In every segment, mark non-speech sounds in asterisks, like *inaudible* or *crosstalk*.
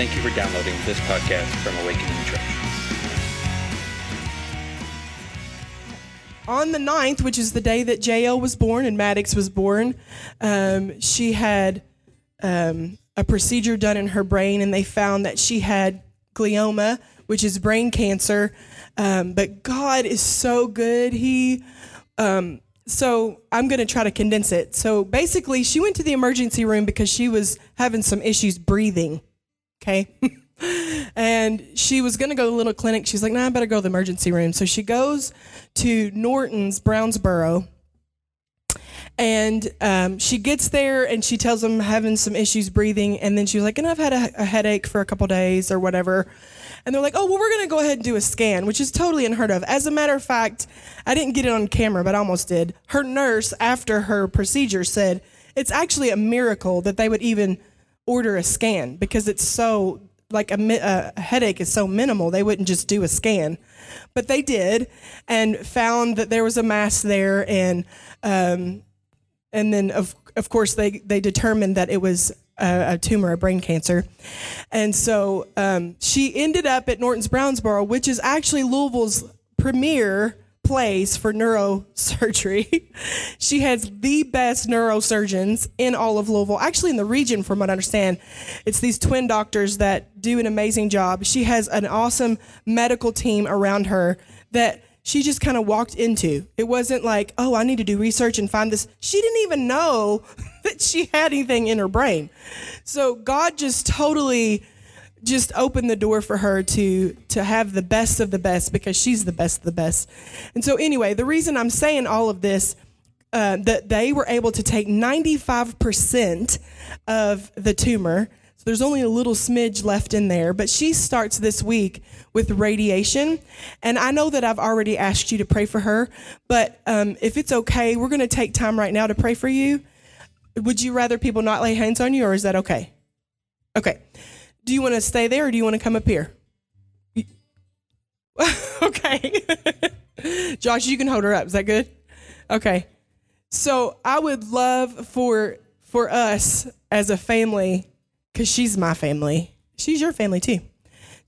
Thank you for downloading this podcast from Awakening Church. on the 9th, which is the day that JL was born and Maddox was born, um, she had um, a procedure done in her brain, and they found that she had glioma, which is brain cancer. Um, but God is so good. He, um, so I'm going to try to condense it. So basically, she went to the emergency room because she was having some issues breathing. Okay. *laughs* and she was going to go to the little clinic. She's like, nah, I better go to the emergency room. So she goes to Norton's Brownsboro. And um, she gets there and she tells them having some issues breathing. And then she was like, and I've had a, a headache for a couple days or whatever. And they're like, oh, well, we're going to go ahead and do a scan, which is totally unheard of. As a matter of fact, I didn't get it on camera, but I almost did. Her nurse, after her procedure, said it's actually a miracle that they would even order a scan because it's so like a, a, headache is so minimal, they wouldn't just do a scan. But they did and found that there was a mass there, and um, and then of of course they they determined that it was a, a tumor, a brain cancer, and so um, she ended up at Norton's Brownsboro, which is actually Louisville's premier place for neurosurgery. *laughs* she has the best neurosurgeons in all of Louisville, actually in the region, from what I understand. It's these twin doctors that do an amazing job. She has an awesome medical team around her that she just kind of walked into. It wasn't like, oh, I need to do research and find this. She didn't even know *laughs* that she had anything in her brain. So God just totally just opened the door for her to to have the best of the best because she's the best of the best. And so anyway, the reason I'm saying all of this uh, that they were able to take 95% of the tumor. So there's only a little smidge left in there, but she starts this week with radiation. And I know that I've already asked you to pray for her, but um, if it's okay, we're going to take time right now to pray for you. Would you rather people not lay hands on you, or is that okay? Okay. Do you want to stay there or do you want to come up here? *laughs* okay. *laughs* Josh, you can hold her up. Is that good? Okay. So I would love for for us as a family, because she's my family, she's your family too,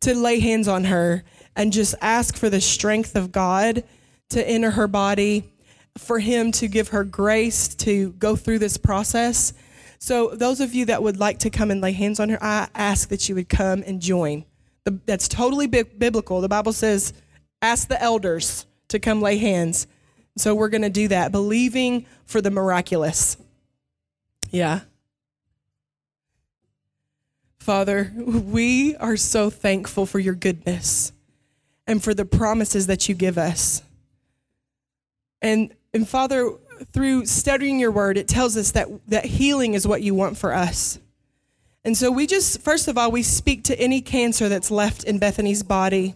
to lay hands on her and just ask for the strength of God to enter her body, for Him to give her grace to go through this process so, those of you that would like to come and lay hands on her, I ask that you would come and join. The, that's totally bi- biblical. The Bible says, ask the elders to come lay hands. So, we're going to do that, believing for the miraculous. Yeah. Father, we are so thankful for your goodness and for the promises that you give us. And, and Father, through studying your word, it tells us that, that healing is what you want for us. And so we just, first of all, we speak to any cancer that's left in Bethany's body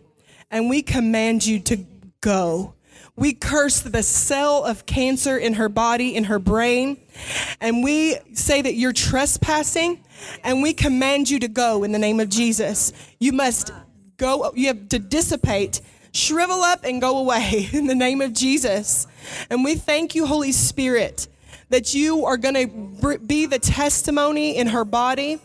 and we command you to go. We curse the cell of cancer in her body, in her brain, and we say that you're trespassing and we command you to go in the name of Jesus. You must go, you have to dissipate shrivel up and go away *laughs* in the name of Jesus. And we thank you, Holy Spirit, that you are going to be the testimony in her body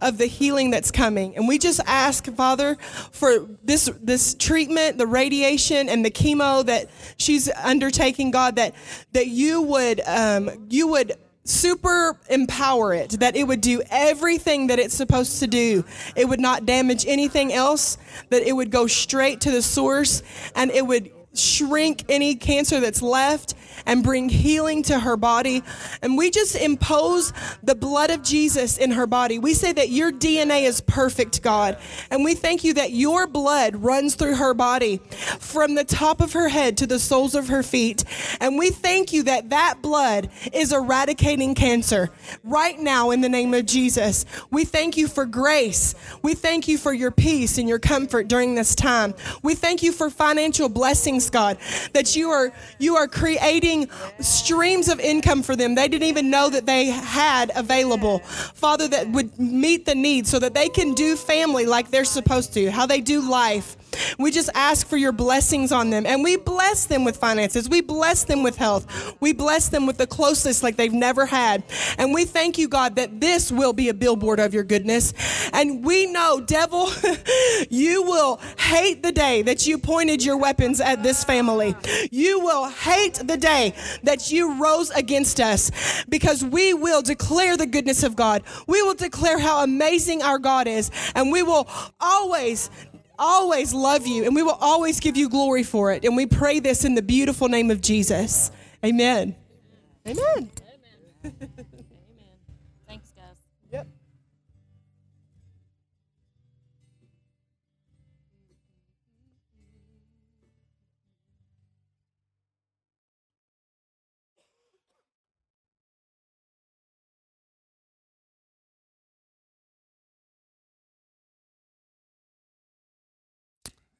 of the healing that's coming. And we just ask, Father, for this this treatment, the radiation and the chemo that she's undertaking, God, that that you would um, you would super empower it, that it would do everything that it's supposed to do. It would not damage anything else, that it would go straight to the source and it would shrink any cancer that's left and bring healing to her body. And we just impose the blood of Jesus in her body. We say that your DNA is perfect, God. And we thank you that your blood runs through her body from the top of her head to the soles of her feet. And we thank you that that blood is eradicating cancer right now in the name of Jesus. We thank you for grace. We thank you for your peace and your comfort during this time. We thank you for financial blessings, God, that you are you are creating streams of income for them they didn't even know that they had available. Father, that would meet the needs so that they can do family like they're supposed to, how they do life We just ask for your blessings on them. And we bless them with finances. We bless them with health. We bless them with the closeness like they've never had. And we thank you, God, that this will be a billboard of your goodness. And we know, devil, *laughs* you will hate the day that you pointed your weapons at this family. You will hate the day that you rose against us because we will declare the goodness of God. We will declare how amazing our God is. And we will always always love you and we will always give you glory for it. And we pray this in the beautiful name of Jesus. Amen. Amen. Amen.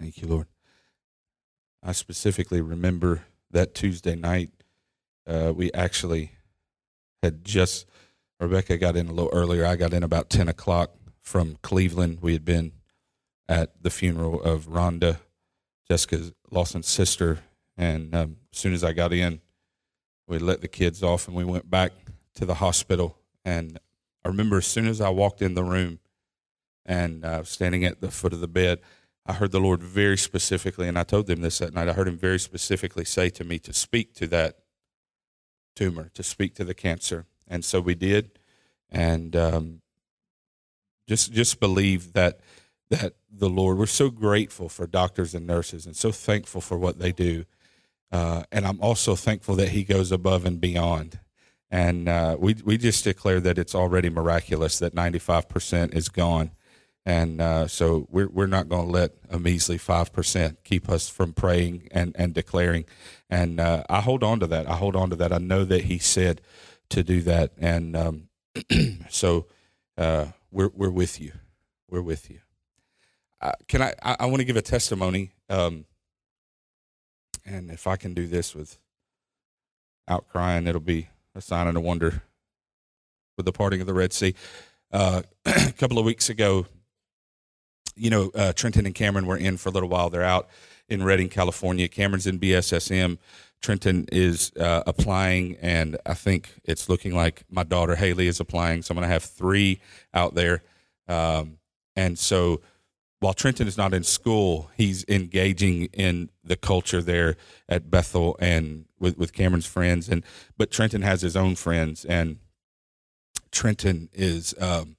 Thank you, Lord. I specifically remember that Tuesday night. Uh, we actually had just, Rebecca got in a little earlier. I got in about 10 o'clock from Cleveland. We had been at the funeral of Rhonda, Jessica Lawson's sister. And um, as soon as I got in, we let the kids off and we went back to the hospital. And I remember as soon as I walked in the room and uh, standing at the foot of the bed, I heard the Lord very specifically, and I told them this that night. I heard Him very specifically say to me to speak to that tumor, to speak to the cancer, and so we did, and um, just just believe that that the Lord. We're so grateful for doctors and nurses, and so thankful for what they do, uh, and I'm also thankful that He goes above and beyond. And uh, we we just declare that it's already miraculous that 95 percent is gone and uh, so we're we're not going to let a measly five percent keep us from praying and and declaring. And uh, I hold on to that. I hold on to that. I know that He said to do that, and um, *clears throat* so uh, we're we're with you. We're with you. Uh, can I? I, I want to give a testimony, um, and if I can do this with crying, it'll be a sign and a wonder. With the parting of the Red Sea, uh, *clears throat* a couple of weeks ago, you know, uh, Trenton and Cameron were in for a little while. They're out in Redding, California. Cameron's in BSSM. Trenton is uh, applying, and I think it's looking like my daughter Haley is applying. So I'm going to have three out there. Um, and so while Trenton is not in school, he's engaging in the culture there at Bethel and with, with Cameron's friends. And but Trenton has his own friends, and Trenton is um,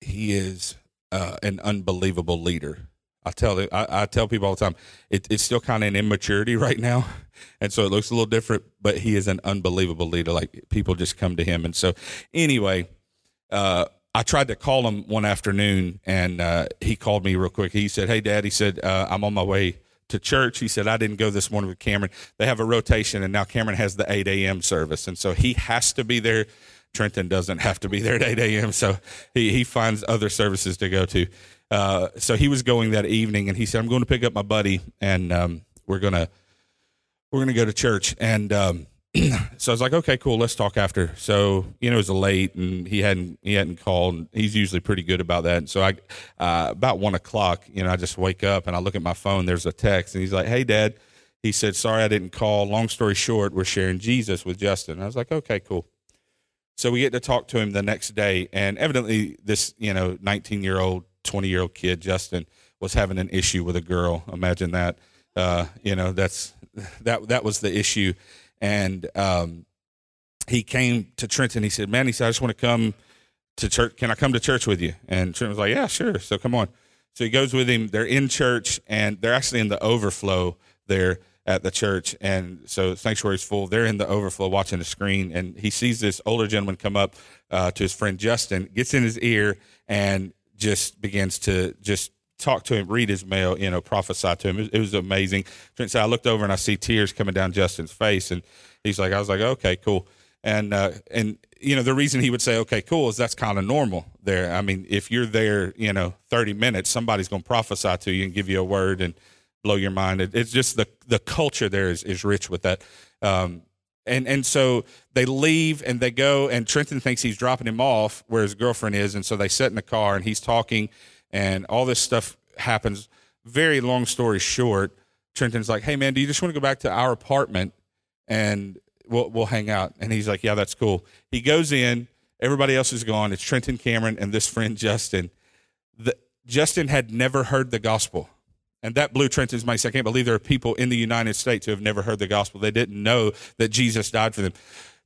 he is uh, an unbelievable leader. I tell I, I tell people all the time, it, it's still kind of an immaturity *laughs* right now, and so it looks a little different. But he is an unbelievable leader. Like people just come to him, and so anyway, uh, I tried to call him one afternoon, and uh, he called me real quick. He said, "Hey, Dad," he said, uh, "I'm on my way to church." He said, "I didn't go this morning with Cameron. They have a rotation, and now Cameron has the 8 a.m. service, and so he has to be there." Trenton doesn't have to be there at 8 a.m., so he, he finds other services to go to. Uh, so he was going that evening, and he said, "I'm going to pick up my buddy, and um, we're gonna we're gonna go to church." And um, *clears throat* so I was like, "Okay, cool. Let's talk after." So you know, it was late, and he hadn't he hadn't called. And he's usually pretty good about that. And so I uh, about one o'clock, you know, I just wake up and I look at my phone. There's a text, and he's like, "Hey, Dad." He said, "Sorry, I didn't call. Long story short, we're sharing Jesus with Justin." And I was like, "Okay, cool." So we get to talk to him the next day, and evidently, this you know, 19 year old, 20 year old kid, Justin, was having an issue with a girl. Imagine that. Uh, you know, that's that that was the issue, and um, he came to Trenton. He said, "Man," he said, "I just want to come to church. Can I come to church with you?" And Trenton was like, "Yeah, sure." So come on. So he goes with him. They're in church, and they're actually in the overflow there at the church, and so sanctuary's full. They're in the overflow watching the screen, and he sees this older gentleman come up uh, to his friend Justin, gets in his ear, and just begins to just talk to him, read his mail, you know, prophesy to him. It, it was amazing. Trent said, I looked over and I see tears coming down Justin's face, and he's like, I was like, okay, cool. And uh, and you know the reason he would say okay cool is that's kind of normal there. I mean if you're there you know 30 minutes somebody's going to prophesy to you and give you a word and blow your mind. It, it's just the the culture there is is rich with that. Um, and and so they leave and they go and Trenton thinks he's dropping him off where his girlfriend is, and so they sit in the car and he's talking, and all this stuff happens. very long story short, Trenton's like, "Hey man, do you just want to go back to our apartment and we'll we'll hang out?" And he's like, "Yeah, that's cool." He goes in. Everybody else is gone. It's Trenton Cameron and this friend Justin. The, Justin had never heard the gospel. And that blew Trenton's mind. I can't believe there are people in the United States who have never heard the gospel. They didn't know that Jesus died for them.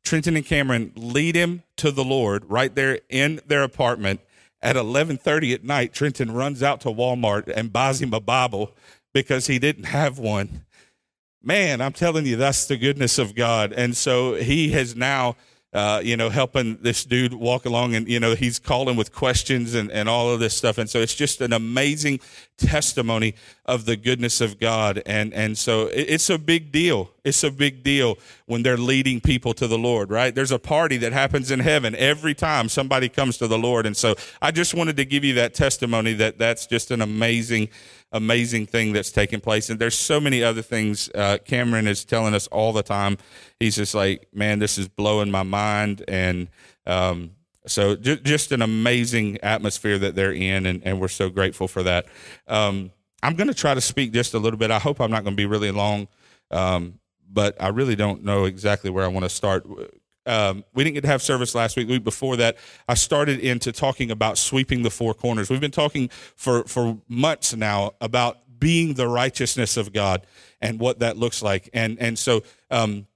Trenton and Cameron lead him to the Lord right there in their apartment. At 11:30 at night, Trenton runs out to Walmart and buys him a Bible because he didn't have one. Man, I'm telling you, that's the goodness of God. And so he has now uh, you know, helping this dude walk along and, you know, he's calling with questions and, and all of this stuff. And so it's just an amazing testimony of the goodness of God. And, and so it's a big deal. It's a big deal when they're leading people to the Lord, right? There's a party that happens in heaven every time somebody comes to the Lord. And so I just wanted to give you that testimony that that's just an amazing amazing thing that's taking place. And there's so many other things. Uh, Cameron is telling us all the time. He's just like, man, this is blowing my mind. And um, so j- just an amazing atmosphere that they're in. And, and we're so grateful for that. Um, I'm going to try to speak just a little bit. I hope I'm not going to be really long. Um, but I really don't know exactly where I want to start um, we didn't get to have service last week. Week before that, I started into talking about sweeping the four corners. We've been talking for for months now about being the righteousness of God and what that looks like. And and so um,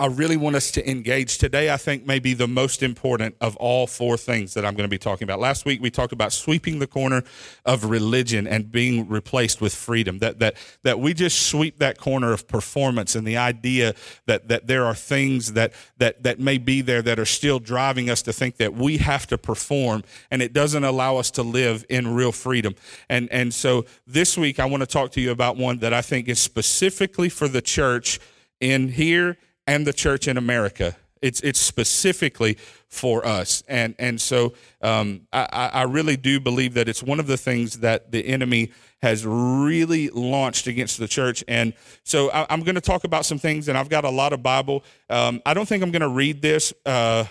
I really want us to engage today. I think may be the most important of all four things that I'm going to be talking about. Last week we talked about sweeping the corner of religion and being replaced with freedom. That that that we just sweep that corner of performance and the idea that that there are things that that that may be there that are still driving us to think that we have to perform and it doesn't allow us to live in real freedom. And and so this week I want to talk to you about one that I think is specifically for the church in here and the church in America. It's it's specifically for us, and and so um, I, I really do believe that it's one of the things that the enemy has really launched against the church. And so I, am going to talk about some things, and I've got a lot of Bible. Um, I don't think I'm going to read this. Uh,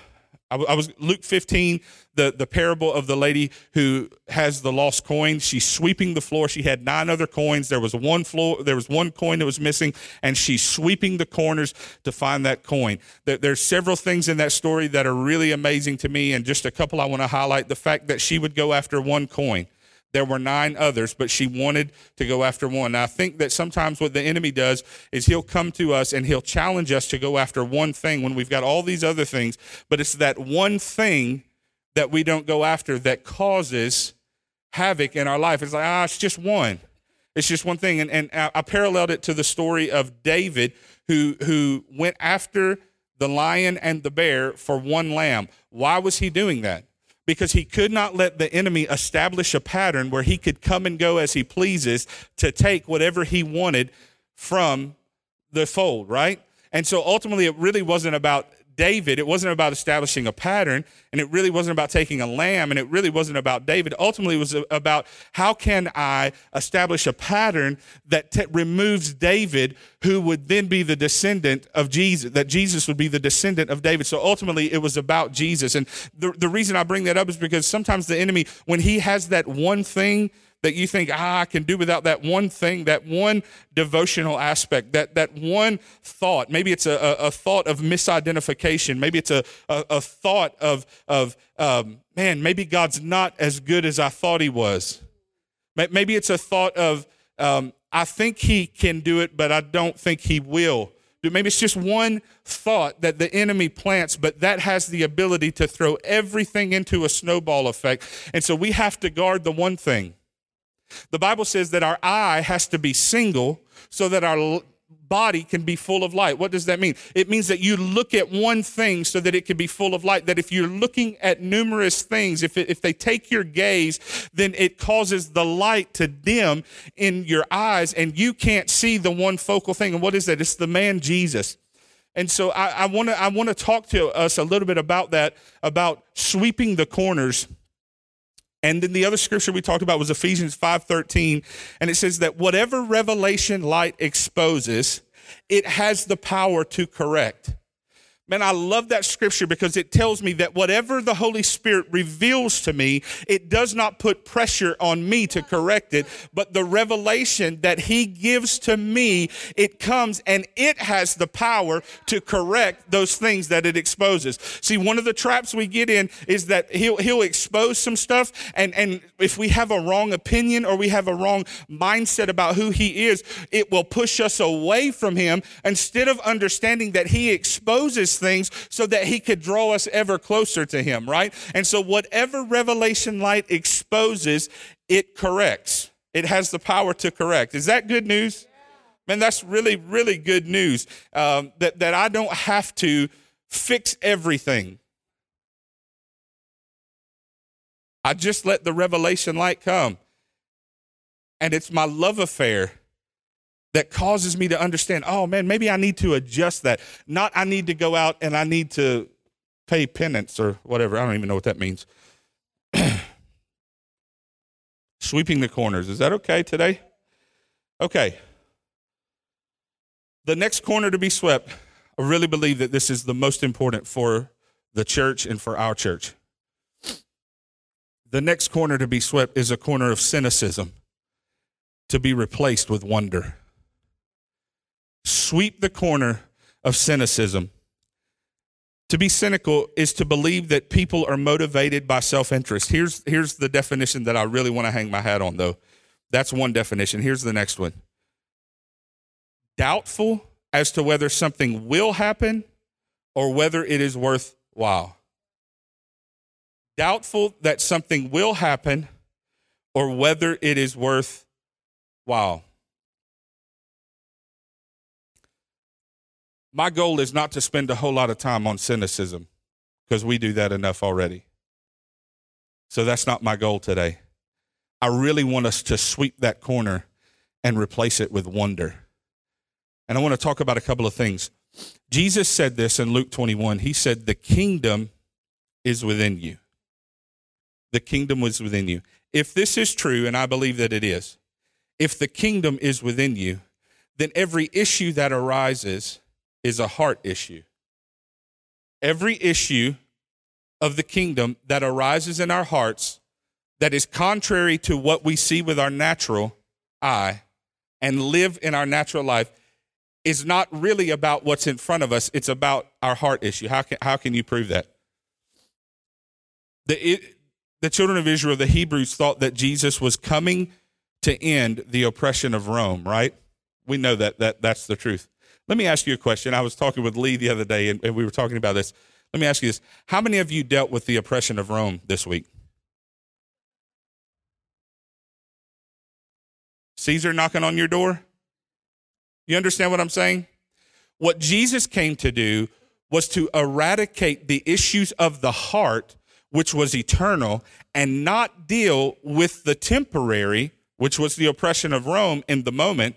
I, I was Luke 15, the, the parable of the lady who has the lost coin. She's sweeping the floor. She had nine other coins. There was one floor, there was one coin that was missing, and she's sweeping the corners to find that coin. There, there's several things in that story that are really amazing to me, and just a couple I want to highlight. The fact that she would go after one coin. There were nine others, but she wanted to go after one. Now, I think that sometimes what the enemy does is he'll come to us and he'll challenge us to go after one thing when we've got all these other things, but it's that one thing that we don't go after that causes havoc in our life. It's like, ah, it's just one. It's just one thing. And, and I paralleled it to the story of David who, who went after the lion and the bear for one lamb. Why was he doing that? Because he could not let the enemy establish a pattern where he could come and go as he pleases to take whatever he wanted from the fold, right? And so ultimately, it really wasn't about David, it wasn't about establishing a pattern, and it really wasn't about taking a lamb, and it really wasn't about David. Ultimately, it was about how can I establish a pattern that t- removes David, who would then be the descendant of Jesus, that Jesus would be the descendant of David. So ultimately, it was about Jesus. And the, the reason I bring that up is because sometimes the enemy, when he has that one thing, that you think, ah, I can do without that one thing, that one devotional aspect, that, that one thought. Maybe it's a, a, thought of misidentification. Maybe it's a, a, a thought of, of um, man, maybe God's not as good as I thought he was. Maybe it's a thought of, um, I think he can do it, but I don't think he will. Maybe it's just one thought that the enemy plants, but that has the ability to throw everything into a snowball effect. And so we have to guard the one thing. The Bible says that our eye has to be single so that our body can be full of light. What does that mean? It means that you look at one thing so that it can be full of light. That if you're looking at numerous things, if, it, if they take your gaze, then it causes the light to dim in your eyes and you can't see the one focal thing. And what is that? It's the man Jesus. And so I want to I want to talk to us a little bit about that, about sweeping the corners and then the other scripture we talked about was Ephesians 5:13, and it says that whatever revelation light exposes, it has the power to correct. Man, I love that scripture because it tells me that whatever the Holy Spirit reveals to me, it does not put pressure on me to correct it, but the revelation that He gives to me, it comes and it has the power to correct those things that it exposes. See, one of the traps we get in is that He'll, he'll expose some stuff, and, and if we have a wrong opinion or we have a wrong mindset about who He is, it will push us away from Him instead of understanding that He exposes things so that he could draw us ever closer to him, right? And so whatever revelation light exposes, it corrects. It has the power to correct. Is that good news? Man, that's really, really good news um, that, that I don't have to fix everything. I just let the revelation light come. And it's my love affair that causes me to understand, oh man, maybe I need to adjust that. Not I need to go out and I need to pay penance or whatever. I don't even know what that means. *clears throat* Sweeping the corners. Is that okay today? Okay. The next corner to be swept, I really believe that this is the most important for the church and for our church. The next corner to be swept is a corner of cynicism to be replaced with wonder sweep the corner of cynicism. To be cynical is to believe that people are motivated by self interest. Here's, here's the definition that I really want to hang my hat on, though. That's one definition. Here's the next one doubtful as to whether something will happen or whether it is worthwhile. Doubtful that something will happen or whether it is worthwhile. My goal is not to spend a whole lot of time on cynicism because we do that enough already. So that's not my goal today. I really want us to sweep that corner and replace it with wonder. And I want to talk about a couple of things. Jesus said this in Luke 21. He said, The kingdom is within you. The kingdom was within you. If this is true, and I believe that it is, if the kingdom is within you, then every issue that arises is a heart issue. Every issue of the kingdom that arises in our hearts that is contrary to what we see with our natural eye and live in our natural life is not really about what's in front of us. It's about our heart issue. How can, how can you prove that? The, it, the children of Israel, the Hebrews, thought that Jesus was coming to end the oppression of Rome, right? We know that, that that's the truth. Let me ask you a question. I was talking with Lee the other day, and, and we were talking about this. Let me ask you this How many of you dealt with the oppression of Rome this week? Caesar knocking on your door? You understand what I'm saying? What Jesus came to do was to eradicate the issues of the heart, which was eternal, and not deal with the temporary, which was the oppression of Rome in the moment,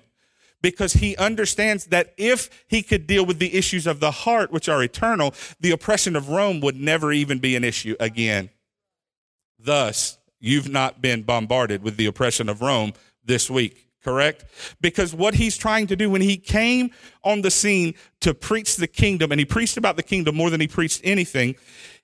because he understands that if he could deal with the issues of the heart, which are eternal, the oppression of Rome would never even be an issue again. Thus, you've not been bombarded with the oppression of Rome this week, correct? Because what he's trying to do when he came on the scene to preach the kingdom, and he preached about the kingdom more than he preached anything,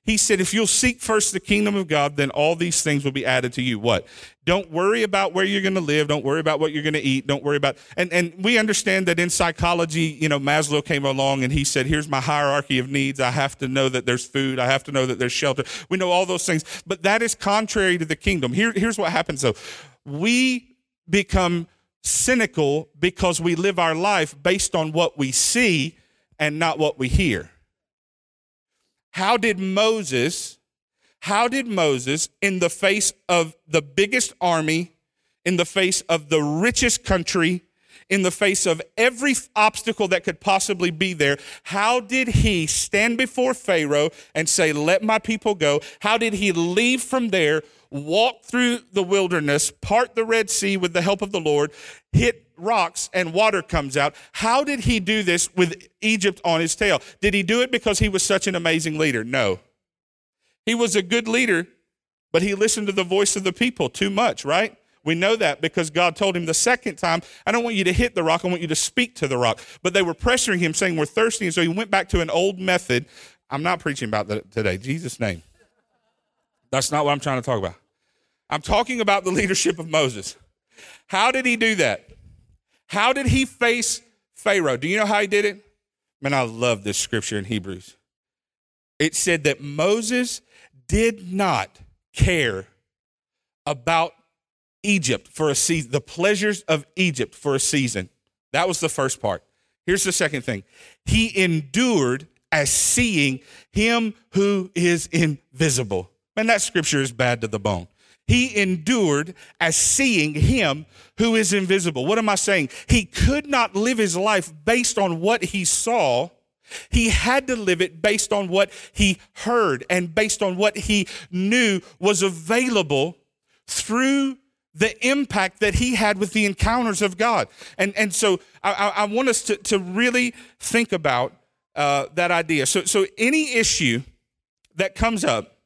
he said, if you'll seek first the kingdom of God, then all these things will be added to you. What? Don't worry about where you're going to live. Don't worry about what you're going to eat. Don't worry about, and, and we understand that in psychology, you know, Maslow came along and he said, here's my hierarchy of needs. I have to know that there's food. I have to know that there's shelter. We know all those things, but that is contrary to the kingdom. Here, here's what happens though. We become cynical because we live our life based on what we see and not what we hear. How did Moses, how did Moses, in the face of the biggest army, in the face of the richest country, in the face of every obstacle that could possibly be there, how did he stand before Pharaoh and say, Let my people go? How did he leave from there, walk through the wilderness, part the Red Sea with the help of the Lord, hit rocks and water comes out. How did he do this with Egypt on his tail? Did he do it because he was such an amazing leader? No. He was a good leader, but he listened to the voice of the people too much, right? We know that because God told him the second time, I don't want you to hit the rock, I want you to speak to the rock. But they were pressuring him, saying, We're thirsty. And so he went back to an old method. I'm not preaching about that today, Jesus' name. That's not what I'm trying to talk about. I'm talking about the leadership of Moses. How did he do that? How did he face Pharaoh? Do you know how he did it? Man, I love this scripture in Hebrews. It said that Moses did not care about Egypt for a season, the pleasures of Egypt for a season. That was the first part. Here's the second thing He endured as seeing him who is invisible. Man, that scripture is bad to the bone. He endured as seeing him who is invisible. What am I saying? He could not live his life based on what he saw. He had to live it based on what he heard and based on what he knew was available through the impact that he had with the encounters of God. And, and so I, I want us to, to really think about uh, that idea. So, so any issue that comes up,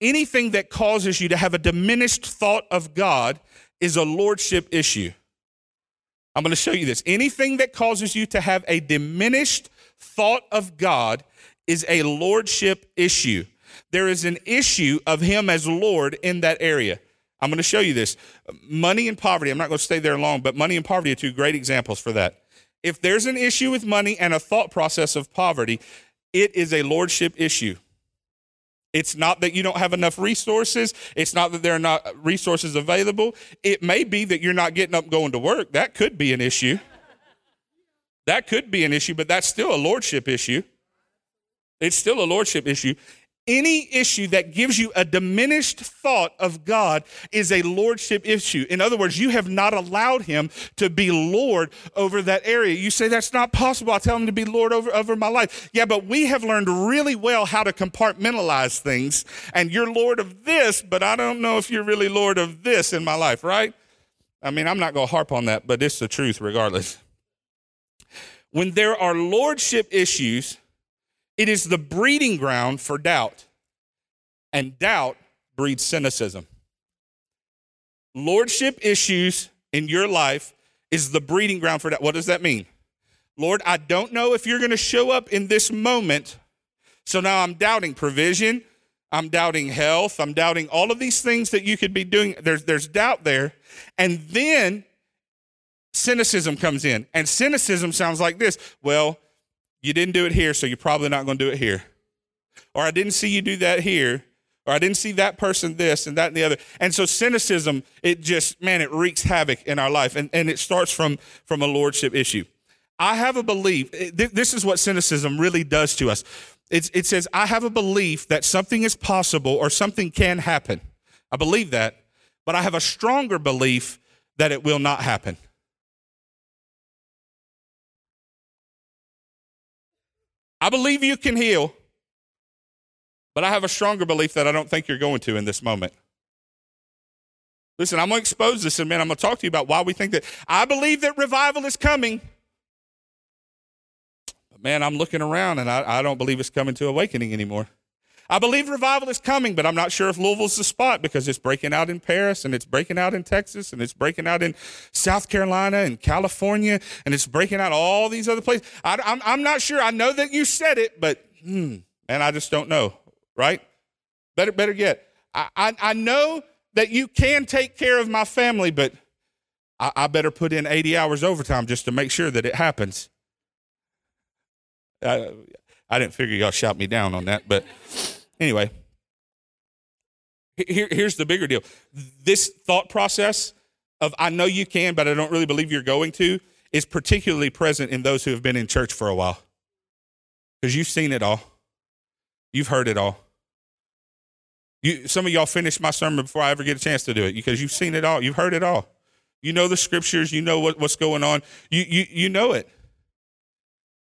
anything that causes you to have a diminished thought of God is a lordship issue. I'm going to show you this. Anything that causes you to have a diminished thought of God is a lordship issue. There is an issue of Him as Lord in that area. I'm going to show you this. Money and poverty, I'm not going to stay there long, but money and poverty are two great examples for that. If there's an issue with money and a thought process of poverty, it is a lordship issue. It's not that you don't have enough resources. It's not that there are not resources available. It may be that you're not getting up going to work. That could be an issue. That could be an issue, but that's still a lordship issue. It's still a lordship issue. Any issue that gives you a diminished thought of God is a lordship issue. In other words, you have not allowed him to be Lord over that area. You say, that's not possible. I tell him to be Lord over, over my life. Yeah, but we have learned really well how to compartmentalize things. And you're Lord of this, but I don't know if you're really Lord of this in my life, right? I mean, I'm not going to harp on that, but it's the truth regardless. When there are lordship issues, it is the breeding ground for doubt, and doubt breeds cynicism. Lordship issues in your life is the breeding ground for doubt. What does that mean? Lord, I don't know if you're going to show up in this moment. So now I'm doubting provision. I'm doubting health. I'm doubting all of these things that you could be doing. There's, there's doubt there. And then cynicism comes in. And cynicism sounds like this Well, you didn't do it here, so you're probably not going to do it here. Or I didn't see you do that here. Or I didn't see that person this and that and the other. And so cynicism, it just, man, it wreaks havoc in our life. And, and it starts from, from a lordship issue. I have a belief, eh, this is what cynicism really does to us. It's, it says, I have a belief that something is possible or something can happen. I believe that, but I have a stronger belief that it will not happen. I believe you can heal, but I have a stronger belief that I don't think you're going to in this moment. Listen, I'm going to expose this in a minute. I'm going to talk to you about why we think that. I believe that revival is coming. But man, I'm looking around and I, I don't believe it's coming to awakening anymore. I believe revival is coming, but I'm not sure if Louisville's the spot because it's breaking out in Paris and it's breaking out in Texas and it's breaking out in South Carolina and California and it's breaking out all these other places. I, am I'm not sure. I know that you said it, but hmm, and I just don't know, right? Better, better yet, I, I, I know that you can take care of my family, but I, I better put in 80 hours overtime just to make sure that it happens. I, I didn't figure y'all shot me down on that, but Anyway, here, here's the bigger deal. This thought process of I know you can, but I don't really believe you're going to is particularly present in those who have been in church for a while. Because you've seen it all, you've heard it all. You, some of y'all finished my sermon before I ever get a chance to do it because you've seen it all, you've heard it all. You know the scriptures, you know what, what's going on, you, you, you know it.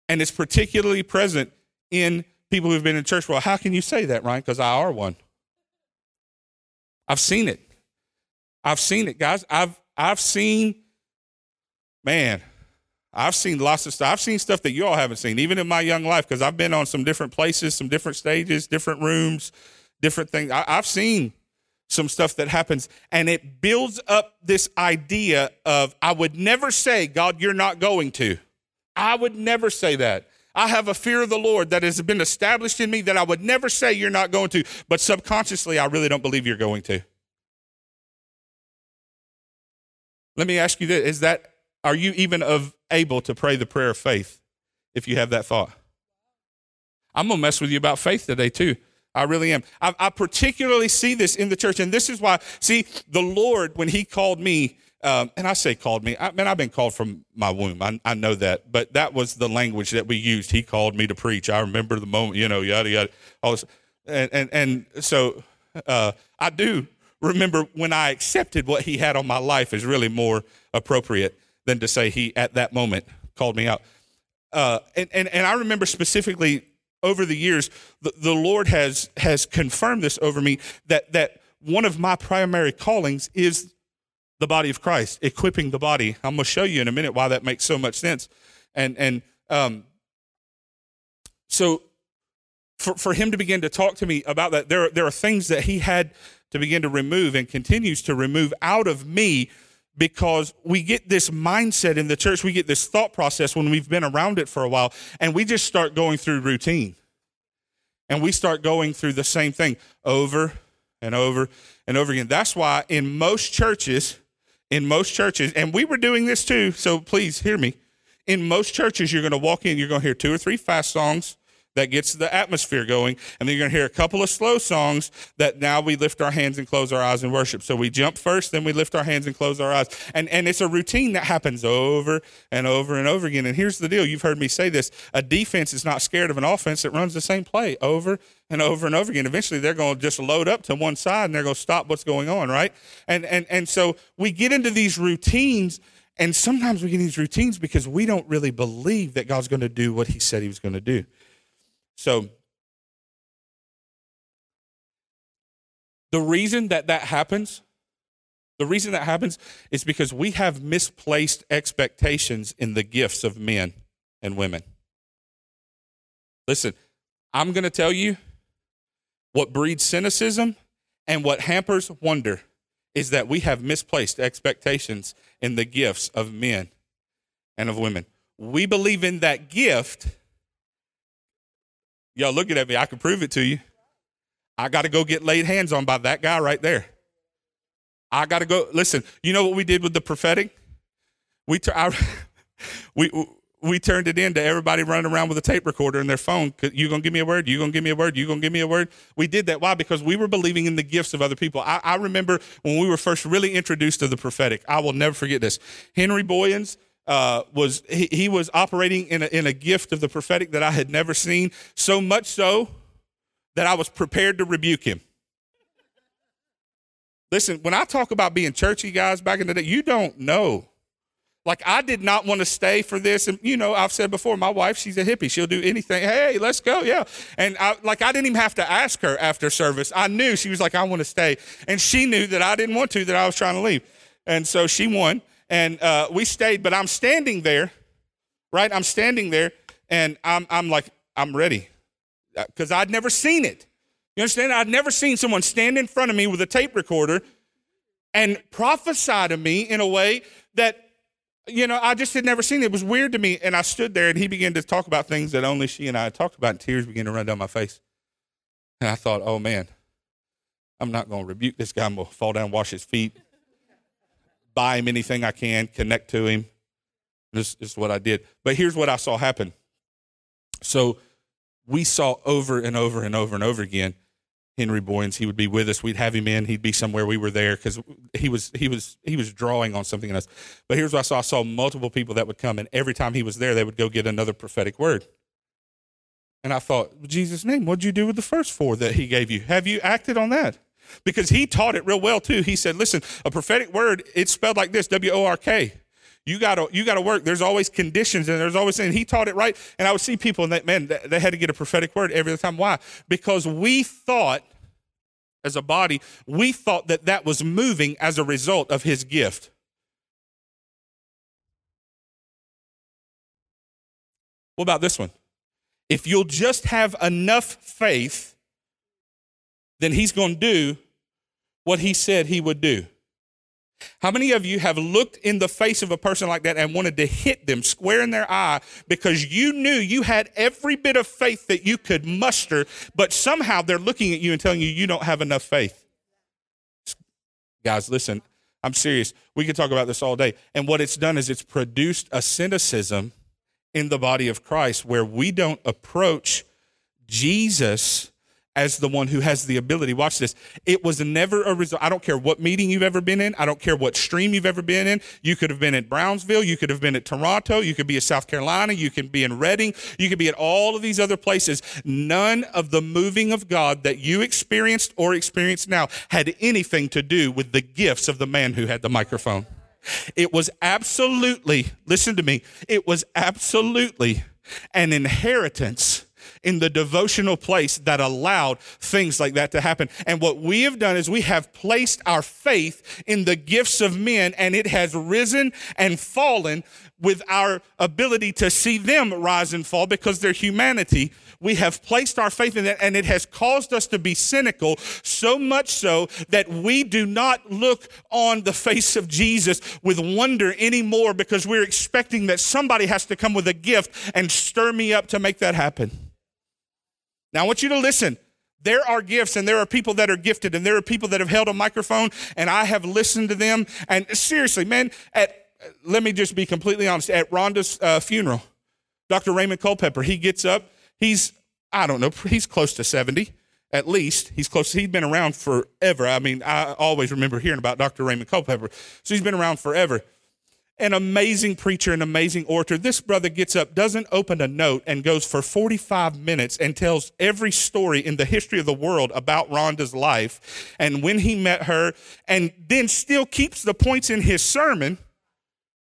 And it's particularly present in people who've been in church, well, how can you say that, Ryan? Because I are one. I've seen it. I've seen it, guys. I've I've seen, man, I've seen lots of stuff. I've seen stuff that you all haven't seen, even in my young life, because I've been on some different places, some different stages, different rooms, different things. I, have seen some stuff that happens and it builds up this idea of I would never say, God, you're not going to. I would never say that. I have a fear of the Lord that has been established in me that I would never say you're not going to, but subconsciously, I really don't believe you're going to. Let me ask you this is that, are you even of able to pray the prayer of faith if you have that thought? I'm going to mess with you about faith today, too. I really am. I, I, particularly see this in the church, and this is why, see, the Lord, when He called me, um, and I say called me, I mean, I've been called from my womb. I, I, know that, but that was the language that we used. He called me to preach. I remember the moment, you know, yada, yada, all this. And, and, and so uh, I do remember when I accepted what He had on my life is really more appropriate than to say He, at that moment, called me out. Uh, and, and, and I remember specifically over the years, the, the Lord has has confirmed this over me that that one of my primary callings is the body of Christ, equipping the body. I'm going to show you in a minute why that makes so much sense. And and um, so for, for him to begin to talk to me about that, there, there are things that he had to begin to remove and continues to remove out of me because we get this mindset in the church, we get this thought process when we've been around it for a while, and we just start going through routine. And we start going through the same thing over and over and over again. That's why in most churches, in most churches, and we were doing this too, so please hear me. In most churches, you're going to walk in, you're going to hear two or three fast songs, that gets the atmosphere going. And then you're going to hear a couple of slow songs that now we lift our hands and close our eyes in worship. So we jump first, then we lift our hands and close our eyes. And, and it's a routine that happens over and over and over again. And here's the deal you've heard me say this a defense is not scared of an offense that runs the same play over and over and over again. Eventually, they're going to just load up to one side and they're going to stop what's going on, right? And, and, and so we get into these routines. And sometimes we get these routines because we don't really believe that God's going to do what He said He was going to do. So, the reason that that happens, the reason that happens is because we have misplaced expectations in the gifts of men and women. Listen, I'm going to tell you what breeds cynicism and what hampers wonder is that we have misplaced expectations in the gifts of men and of women. We believe in that gift Y'all looking at me, I can prove it to you. I got to go get laid hands on by that guy right there. I got to go. Listen, you know what we did with the prophetic? We, t- *laughs* I, we, we turned it in to everybody running around with a tape recorder in their phone. You gonna give me a word? You gonna give me a word? You gonna give me a word? We did that. Why? Because we were believing in the gifts of other people. I, I remember when we were first really introduced to the prophetic. I will never forget this. Henry Boyens uh, was he, he was operating in a, in a gift of the prophetic that I had never seen, so much so that I was prepared to rebuke him. Listen, when I talk about being churchy, guys, back in the day, you don't know. Like, I did not want to stay for this. And, you know, I've said before, my wife, she's a hippie. She'll do anything. Hey, let's go. Yeah. And, I, like, I didn't even have to ask her after service. I knew she was like, I want to stay. And she knew that I didn't want to, that I was trying to leave. And so she won and uh, we stayed. But I'm standing there, right? I'm standing there, and I'm I'm like I'm ready because uh, I'd never seen it. You understand? I'd never seen someone stand in front of me with a tape recorder and prophesy to me in a way that you know, I just had never seen it. It was weird to me. And I stood there and he began to talk about things that only she and I had talked about, and tears began to run down my face. And I thought, oh man, I'm not going to rebuke this guy. I'm going to fall down, wash his feet buy him anything I can, connect to him. This, is what I did. But here's what I saw happen. So we saw over and over and over and over again Henry Boyens. He would be with us. We'd have him in. He'd be somewhere. We were there because he was he was he was drawing on something in us. But here's what I saw: I saw multiple people that would come, and every time he was there, they would go get another prophetic word. And I thought, Jesus' name, what'd you do with the first four that he gave you? Have you acted on that? Because he taught it real well too. He said, listen, a prophetic word, it's spelled like this W O R K. You gotta, you gotta work. There's always conditions and there's always, and he taught it right. And I would see people and that, man, they had to get a prophetic word every time. Why? Because we thought, as a body, we thought that that was moving as a result of his gift. What about this one? If you'll just have enough faith then he's going to do what he said he would do? How many of you have looked in the face of a person like that and wanted to hit them square in their eye because you knew you had every bit of faith that you could muster, but somehow they're looking at you and telling you you don't have enough faith? Guys, listen, I'm serious. We could talk about this all day. And what it's done is it's produced a cynicism in the body of Christ where we don't approach Jesus as the one who has the ability. Watch this. It was never a result. I don't care what meeting you've ever been in. I don't care what stream you've ever been in. You could have been at Brownsville. You could have been at Toronto. You could be in South Carolina. You can be in Redding. You could be at all of these other places. None of the moving of God that you experienced or experience now had anything to do with the gifts of the man who had the microphone. It was absolutely, listen to me, it was absolutely an inheritance in the devotional place that allowed things like that to happen. And what we have done is we have placed our faith in the gifts of men, and it has risen and fallen with our ability to see them rise and fall because their humanity. We have placed our faith in that, and it has caused us to be cynical, so much so that we do not look on the face of Jesus with wonder anymore because we're expecting that somebody has to come with a gift and stir me up to make that happen. Now, I want you to listen. There are gifts and there are people that are gifted and there are people that have held a microphone and I have listened to them. And seriously, man, at, let me just be completely honest. At Rhonda's uh, funeral, Dr. Raymond Culpepper, he gets up. He's, I don't know, he's close to 70 at least. He's close. He's been around forever. I mean, I always remember hearing about Dr. Raymond Culpepper. So he's been around forever an amazing preacher, an amazing orator. This brother gets up, doesn't open a note, and goes for 45 minutes and tells every story in the history of the world about Rhonda's life and when he met her, and then still keeps the points in his sermon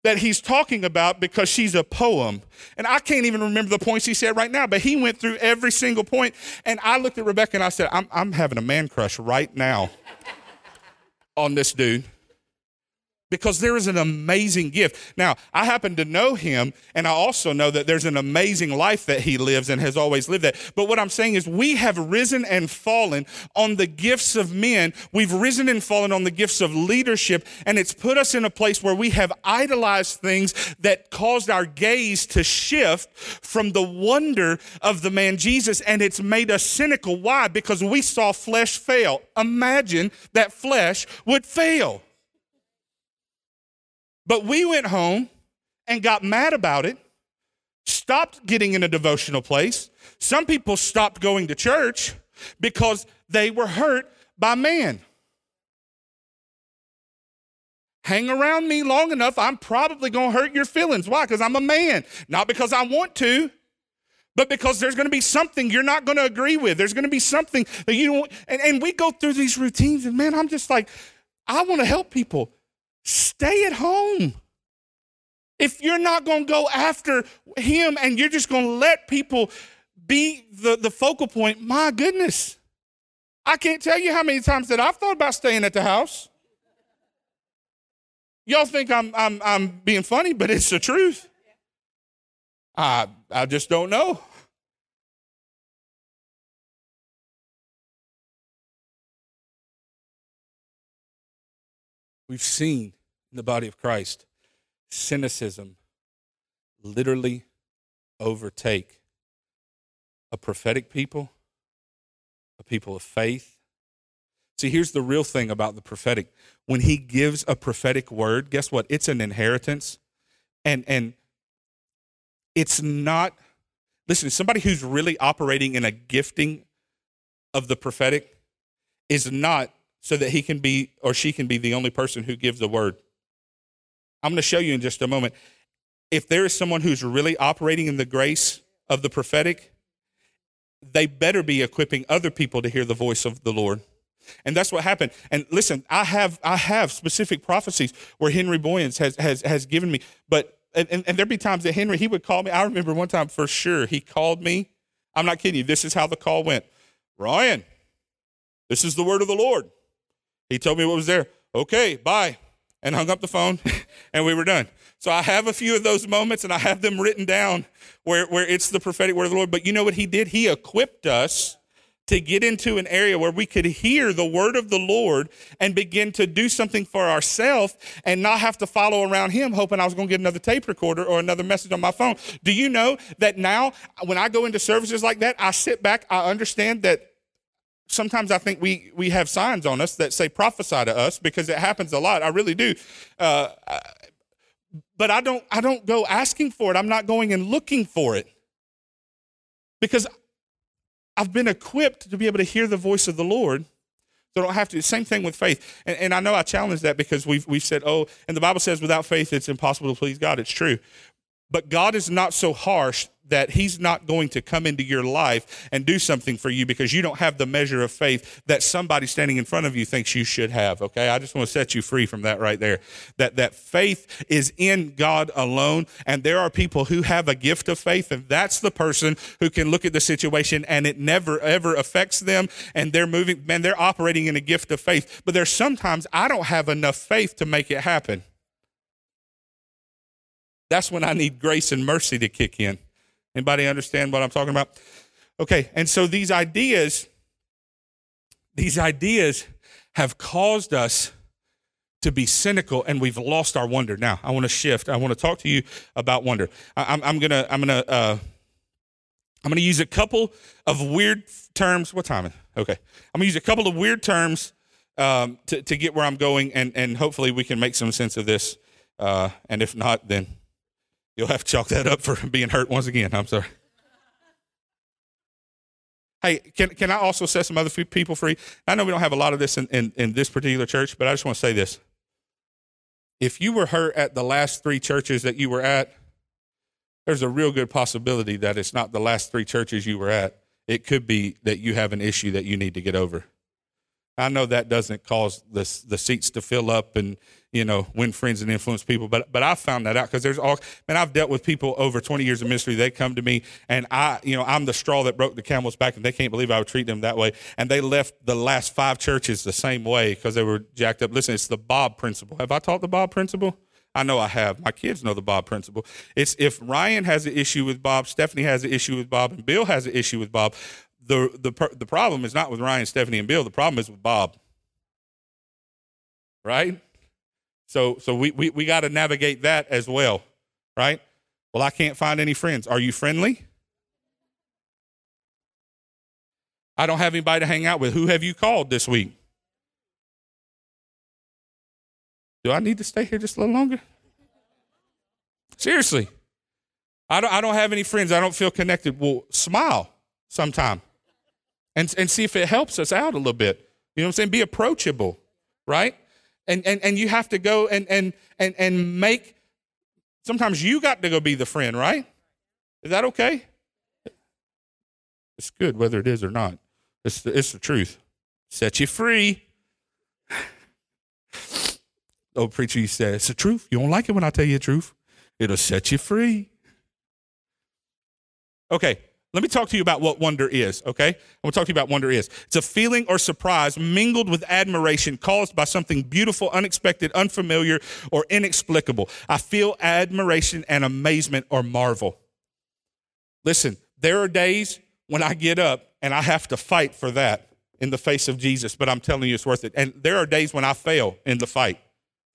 that he's talking about because she's a poem. And I can't even remember the points he said right now, but he went through every single point. And I looked at Rebecca and I said, I'm, I'm having a man crush right now on this dude because there is an amazing gift. Now, I happen to know him, and I also know that there's an amazing life that he lives and has always lived that. But what I'm saying is, we have risen and fallen on the gifts of men. We've risen and fallen on the gifts of leadership, and it's put us in a place where we have idolized things that caused our gaze to shift from the wonder of the man Jesus, and it's made us cynical. Why? Because we saw flesh fail. Imagine that flesh would fail. But we went home and got mad about it, stopped getting in a devotional place. Some people stopped going to church because they were hurt by man. Hang around me long enough, I'm probably to hurt your feelings. Why? Because I'm a man. Not because I want to, but because there's to be something you're not to agree with. There's to be something that you don't. And, and we go through these routines, and man, I'm just like, I want to help people. Stay at home. If you're not going to go after him and you're just going to let people be the, the focal point, my goodness. I can't tell you how many times that I've thought about staying at the house. Y'all think I'm, I'm, I'm being funny, but it's the truth. I, I just don't know. We've seen in the body of Christ cynicism literally overtake a prophetic people, a people of faith. See, here's the real thing about the prophetic. When he gives a prophetic word, guess what? It's an inheritance. And and it's not listen, somebody who's really operating in a gifting of the prophetic is not so that he can be or she can be the only person who gives the word. I'm going to show you in just a moment. If there is someone who's really operating in the grace of the prophetic, they better be equipping other people to hear the voice of the Lord. And that's what happened. And listen, I have I have specific prophecies where Henry Boyens has has has given me, but and, and, and there'd be times that Henry he would call me. I remember one time for sure he called me. I'm not kidding you. This is how the call went. Ryan, this is the word of the Lord. He told me what was there. Okay, bye. And hung up the phone *laughs* and we were done. So I have a few of those moments and I have them written down where, where it's the prophetic word of the Lord. But you know what he did? He equipped us to get into an area where we could hear the word of the Lord and begin to do something for ourselves and not have to follow around him hoping I was going to get another tape recorder or another message on my phone. Do you know that now when I go into services like that, I sit back, I understand that sometimes I think we we have signs on us that say prophesy to us because it happens a lot. I really do. Uh, but I don't I don't go asking for it. I'm not going and looking for it because I've been equipped to be able to hear the voice of the Lord. So I don't have to. Same thing with faith. And, and I know I challenge that because we've, we've said, oh, and the Bible says without faith it's impossible to please God. It's true. But God is not so harsh that He's not going to come into your life and do something for you because you don't have the measure of faith that somebody standing in front of you thinks you should have. Okay, I just want to set you free from that right there. That that faith is in God alone, and there are people who have a gift of faith, and that's the person who can look at the situation and it never ever affects them, and they're moving, man, they're operating in a gift of faith. But there's sometimes I don't have enough faith to make it happen. That's when I need grace and mercy to kick in. Anybody understand what I'm talking about? Okay, and so these ideas, these ideas have caused us to be cynical and we've lost our wonder. Now, I want to shift. I want to talk to you about wonder. I, am gonna, I'm gonna, uh, I'm gonna use a couple of weird terms. What time? Okay, I'm gonna use a couple of weird terms um, to, to get where I'm going, and and hopefully we can make some sense of this. Uh, and if not, then You'll have to chalk that up for being hurt once again. I'm sorry. Hey, can, can I also set some other people free? I know we don't have a lot of this in, in, in this particular church, but I just want to say this. If you were hurt at the last three churches that you were at, there's a real good possibility that it's not the last three churches you were at. It could be that you have an issue that you need to get over. I know that doesn't cause the, the seats to fill up and you know, win friends and influence people. But but I found that out because there's all man, I've dealt with people over 20 years of ministry. They come to me and I, you know, I'm the straw that broke the camel's back, and they can't believe I would treat them that way. And they left the last five churches the same way because they were jacked up. Listen, it's the Bob principle. Have I taught the Bob principle? I know I have. My kids know the Bob principle. It's if Ryan has an issue with Bob, Stephanie has an issue with Bob, and Bill has an issue with Bob. The the the problem is not with Ryan, Stephanie, and Bill. The problem is with Bob. Right? So, so we, we, we got to navigate that as well, right? Well, I can't find any friends. Are you friendly? I don't have anybody to hang out with. Who have you called this week? Do I need to stay here just a little longer? Seriously. I don't, I don't have any friends. I don't feel connected. Well, smile sometime and, and see if it helps us out a little bit. You know what I'm saying? Be approachable, right? and, and, and you have to go and, and, and, and make, sometimes you got to go be the friend, right? Is that okay? It's good whether it is or not. It's the, it's the truth. Set you free. *laughs* Old preacher you said, it's the truth. You don't like it when I tell you the truth. It'll set you free. Okay, let me talk to you about what wonder is, okay? I'm gonna talk to you about wonder is. It's a feeling or surprise mingled with admiration caused by something beautiful, unexpected, unfamiliar, or inexplicable. I feel admiration and amazement or marvel. Listen, there are days when I get up and I have to fight for that in the face of Jesus, but I'm telling you it's worth it. And there are days when I fail in the fight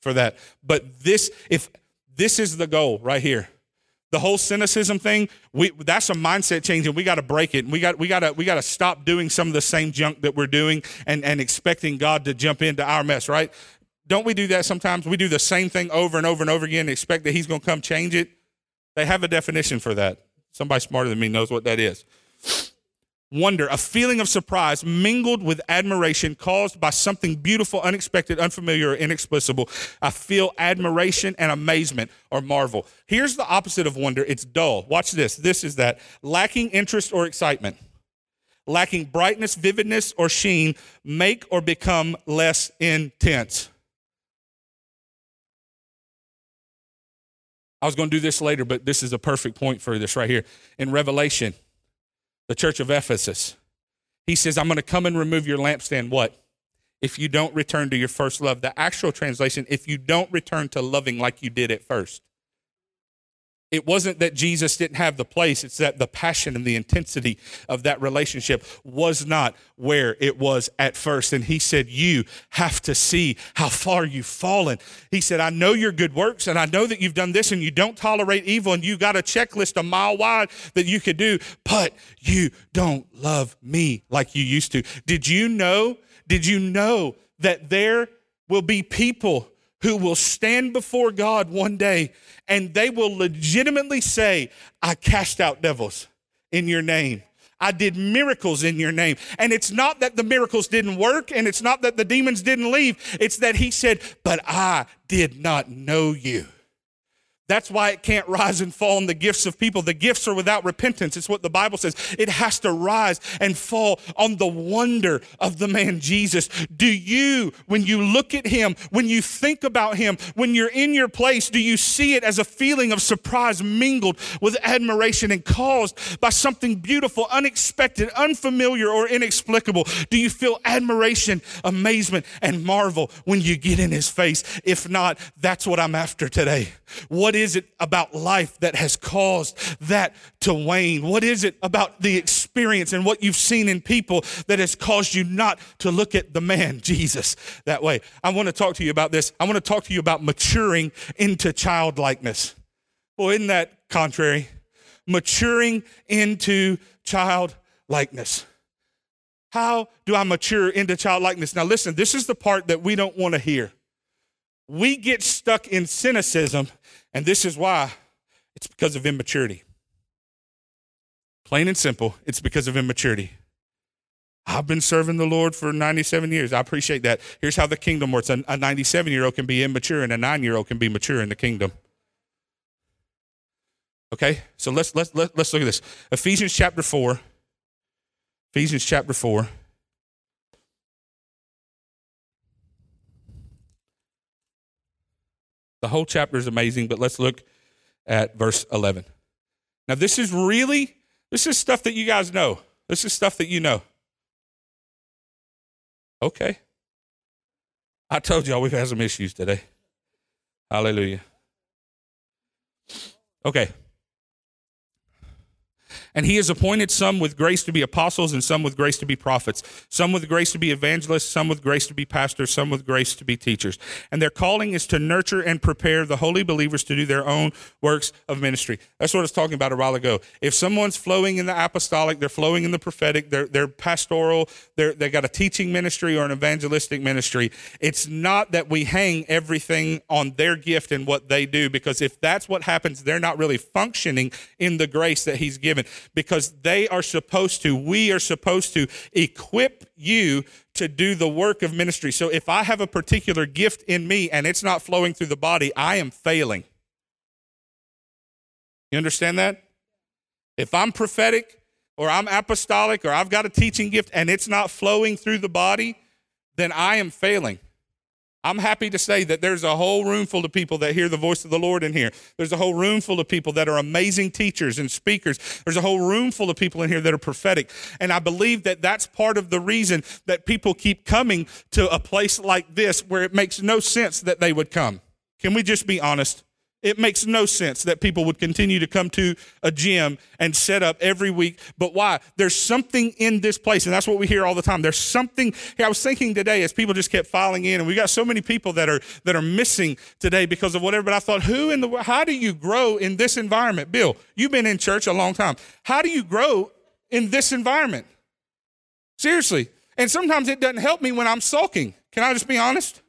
for that. But this, if this is the goal right here, the whole cynicism thing we that's a mindset change and we got to break it. And we got we got to we got to stop doing some of the same junk that we're doing and and expecting god to jump into our mess right? Don't we do that sometimes? We do the same thing over and over and over again and expect that he's going to come change it? They have a definition for that. Somebody smarter than me knows what that is wonder, a feeling of surprise mingled with admiration caused by something beautiful, unexpected, unfamiliar, or inexplicable. I feel admiration and amazement or marvel. Here's the opposite of wonder it's dull. Watch this. This is that lacking interest or excitement. Lacking brightness, vividness, or sheen, make or become less intense. I was going to do this later, but this is a perfect point for this right here. In Revelation, the church of Ephesus. He says, I'm going to come and remove your lampstand. What? If you don't return to your first love. The actual translation, if you don't return to loving like you did at first. It wasn't that Jesus didn't have the place, it's that the passion and the intensity of that relationship was not where it was at first. And he said, You have to see how far you've fallen. He said, I know your good works, and I know that you've done this, and you don't tolerate evil, and you got a checklist a mile wide that you could do, but you don't love me like you used to. Did you know? Did you know that there will be people who will stand before God one day and they will legitimately say, I cast out devils in your name. I did miracles in your name. And it's not that the miracles didn't work and it's not that the demons didn't leave. It's that he said, But I did not know you. That's why it can't rise and fall in the gifts of people. The gifts are without repentance. It's what the Bible says. It has to rise and fall on the wonder of the man Jesus. Do you, when you look at him, when you think about him, when you're in your place, do you see it as a feeling of surprise mingled with admiration and caused by something beautiful, unexpected, unfamiliar, or inexplicable? Do you feel admiration, amazement, and marvel when you get in his face? If not, that's what I'm after today. What is it about life that has caused that to wane? What is it about the experience and what you've seen in people that has caused you not to look at the man, *laughs* Jesus, that way? I want to talk to you about this. I want to talk to you about maturing into childlikeness. Well, isn't that contrary? Maturing into childlikeness. How do I mature into childlikeness? Now, listen, this is the part that we don't want to hear. We get stuck in cynicism and this is why it's because of immaturity. Plain and simple, it's because of immaturity. I've been serving the Lord for 97 years. I appreciate that. Here's how the kingdom works a 97 year old can be immature, and a nine year old can be mature in the kingdom. Okay, so let's, let's, let's look at this. Ephesians chapter 4. Ephesians chapter 4. The whole chapter is amazing, but let's look at verse 11. Now, this is really, this is stuff that you guys know. This is stuff that you know. Okay. I told y'all we've had some issues today. Hallelujah. Okay. And he has appointed some with grace to be apostles, and some with grace to be prophets, some with grace to be evangelists, some with grace to be pastors, some with grace to be teachers. And their calling is to nurture and prepare the holy believers to do their own works of ministry. That's what I was talking about a while ago. If someone's flowing in the apostolic, they're flowing in the prophetic, they're, they're pastoral, they're, they got a teaching ministry or an evangelistic ministry, it's not that we hang everything on their gift and what they do, because if that's what happens, they're not really functioning in the grace that he's given because they are supposed to, we are supposed to equip you to do the work of ministry. So if I have a particular gift in me and it's not flowing through the body, I am failing. You understand that? If I'm prophetic or I'm apostolic or I've got a teaching gift and it's not flowing through the body, then I am failing. I'm happy to say that there's a whole room full of people that hear the voice of the Lord in here. There's a whole room full of people that are amazing teachers and speakers. There's a whole room full of people in here that are prophetic. And I believe that that's part of the reason that people keep coming to a place like this where it makes no sense that they would come. Can we just be honest? It makes no sense that people would continue to come to a gym and set up every week. But why? There's something in this place, and that's what we hear all the time. There's something. I was thinking today as people just kept filing in, and we got so many people that are that are missing today because of whatever. But I thought, who in the how do you grow in this environment? Bill, you've been in church a long time. How do you grow in this environment? Seriously. And sometimes it doesn't help me when I'm sulking. Can I just be honest?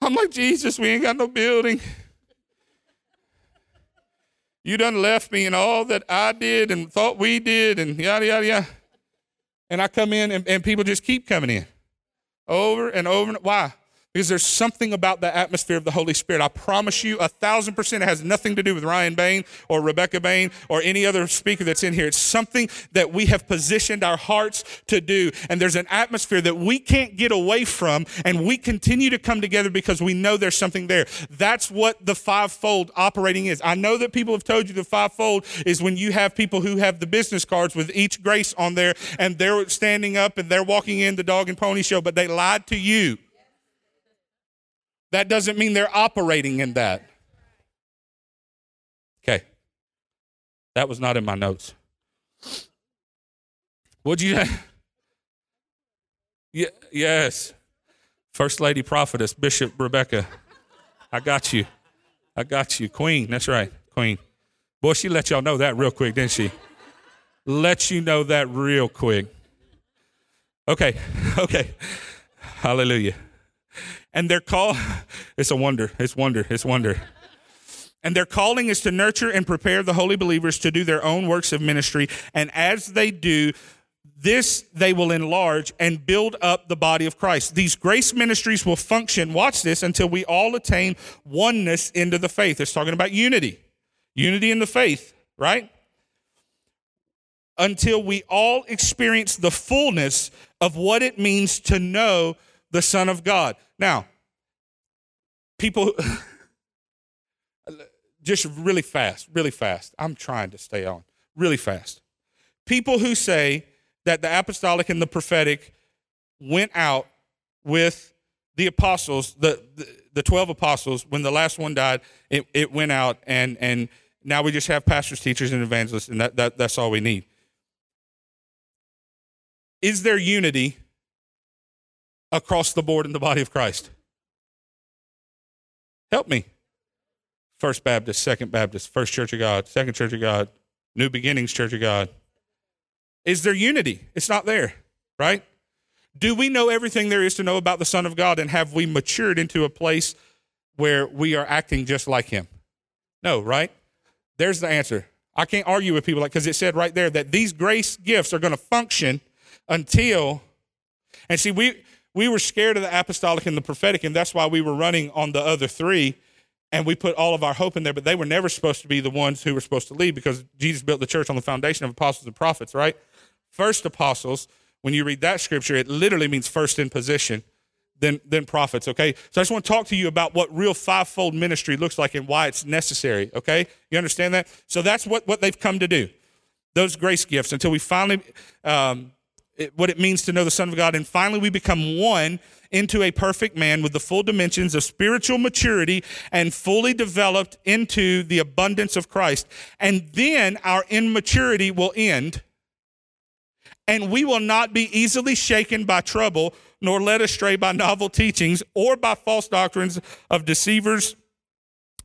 I'm like, Jesus, we ain't got no building. You done left me and all that I did and thought we did and yada, yada, yada. And I come in and, and people just keep coming in over and over. And, why? Because there's something about the atmosphere of the Holy Spirit. I promise you, a thousand percent, it has nothing to do with Ryan Bain or Rebecca Bain or any other speaker that's in here. It's something that we have positioned our hearts to do. And there's an atmosphere that we can't get away from, and we continue to come together because we know there's something there. That's what the fivefold operating is. I know that people have told you the fivefold is when you have people who have the business cards with each grace on there, and they're standing up and they're walking in the dog and pony show, but they lied to you. That doesn't mean they're operating in that. Okay. That was not in my notes. What'd you? Yeah, yes. First Lady Prophetess, Bishop Rebecca. I got you. I got you. Queen, that's right. Queen. Boy, she let y'all know that real quick, didn't she? Let you know that real quick. Okay, *laughs* okay. Hallelujah. And their call, *laughs* it's a wonder, it's wonder, it's wonder. And their calling is to nurture and prepare the holy believers to do their own works of ministry. And as they do, this they will enlarge and build up the body of Christ. These grace ministries will function, watch this, until we all attain oneness into the faith. It's talking about unity, unity in the faith, right? Until we all experience the fullness of what it means to know the Son of God. Now, people, *laughs* just really fast, really fast. I'm trying to stay on really fast. People who say that the apostolic and the prophetic went out with the apostles, the, the, the 12 apostles, when the last one died, it, it went out and, and now we just have pastors, teachers, and evangelists, and that, that, that's all we need. Is there unity across the board in the body of Christ? Help me. First Baptist, Second Baptist, First Church of God, Second Church of God, New Beginnings Church of God. Is there unity? It's not there, right? Do we know everything there is to know about the Son of God and have we matured into a place where we are acting just like Him? No, right? There's the answer. I can't argue with people like because it said right there that these grace gifts are going to function until and see we we were scared of the apostolic and the prophetic and that's why we were running on the other three and we put all of our hope in there but they were never supposed to be the ones who were supposed to lead because jesus built the church on the foundation of apostles and prophets right? First apostles when you read that scripture it literally means first in position then then prophets okay? So i just want to talk to you about what real fivefold ministry looks like and why it's necessary okay? You understand that? So that's what what they've come to do those grace gifts until we finally um, what it means to know the Son of God. And finally, we become one into a perfect man with the full dimensions of spiritual maturity and fully developed into the abundance of Christ. And then our immaturity will end, and we will not be easily shaken by trouble, nor led astray by novel teachings or by false doctrines of deceivers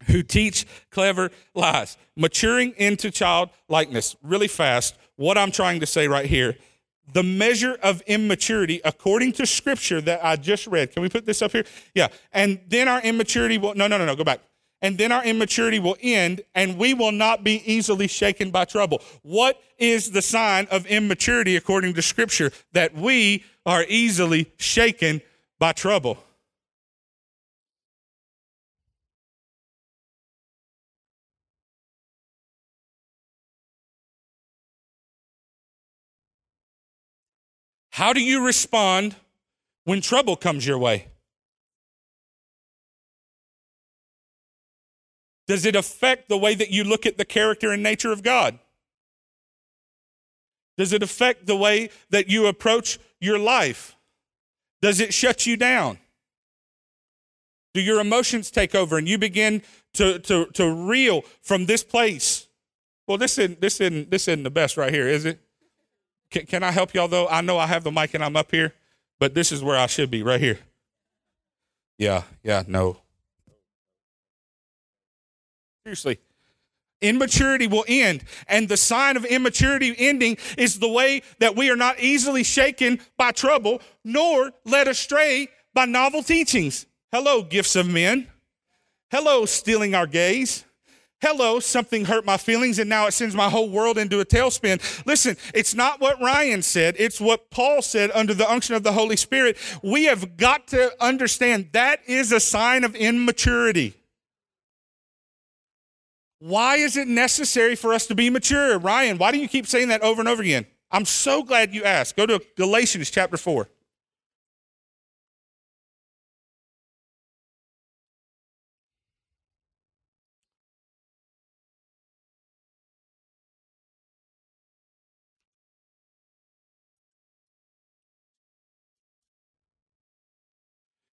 who teach clever lies. Maturing into childlikeness really fast. What I'm trying to say right here the measure of immaturity according to scripture that I just read. Can we put this up here? Yeah. And then our immaturity will, no, no, no, no, go back. And then our immaturity will end and we will not be easily shaken by trouble. What is the sign of immaturity according to scripture? That we are easily shaken by trouble. How do you respond when trouble comes your way? Does it affect the way that you look at the character and nature of God? Does it affect the way that you approach your life? Does it shut you down? Do your emotions take over and you begin to, to, to reel from this place? Well, this isn't, this, isn't, this isn't the best right here, is it? Can, can I help y'all though? I know I have the mic and I'm up here, but this is where I should be, right here. Yeah, yeah, no. Seriously. Immaturity will end. And the sign of immaturity ending is the way that we are not easily shaken by trouble, nor led astray by novel teachings. Hello, gifts of men. Hello, stealing our gaze. Hello, something hurt my feelings and now it sends my whole world into a tailspin. Listen, it's not what Ryan said, it's what Paul said under the unction of the Holy Spirit. We have got to understand that is a sign of immaturity. Why is it necessary for us to be mature? Ryan, why do you keep saying that over and over again? I'm so glad you asked. Go to Galatians chapter 4.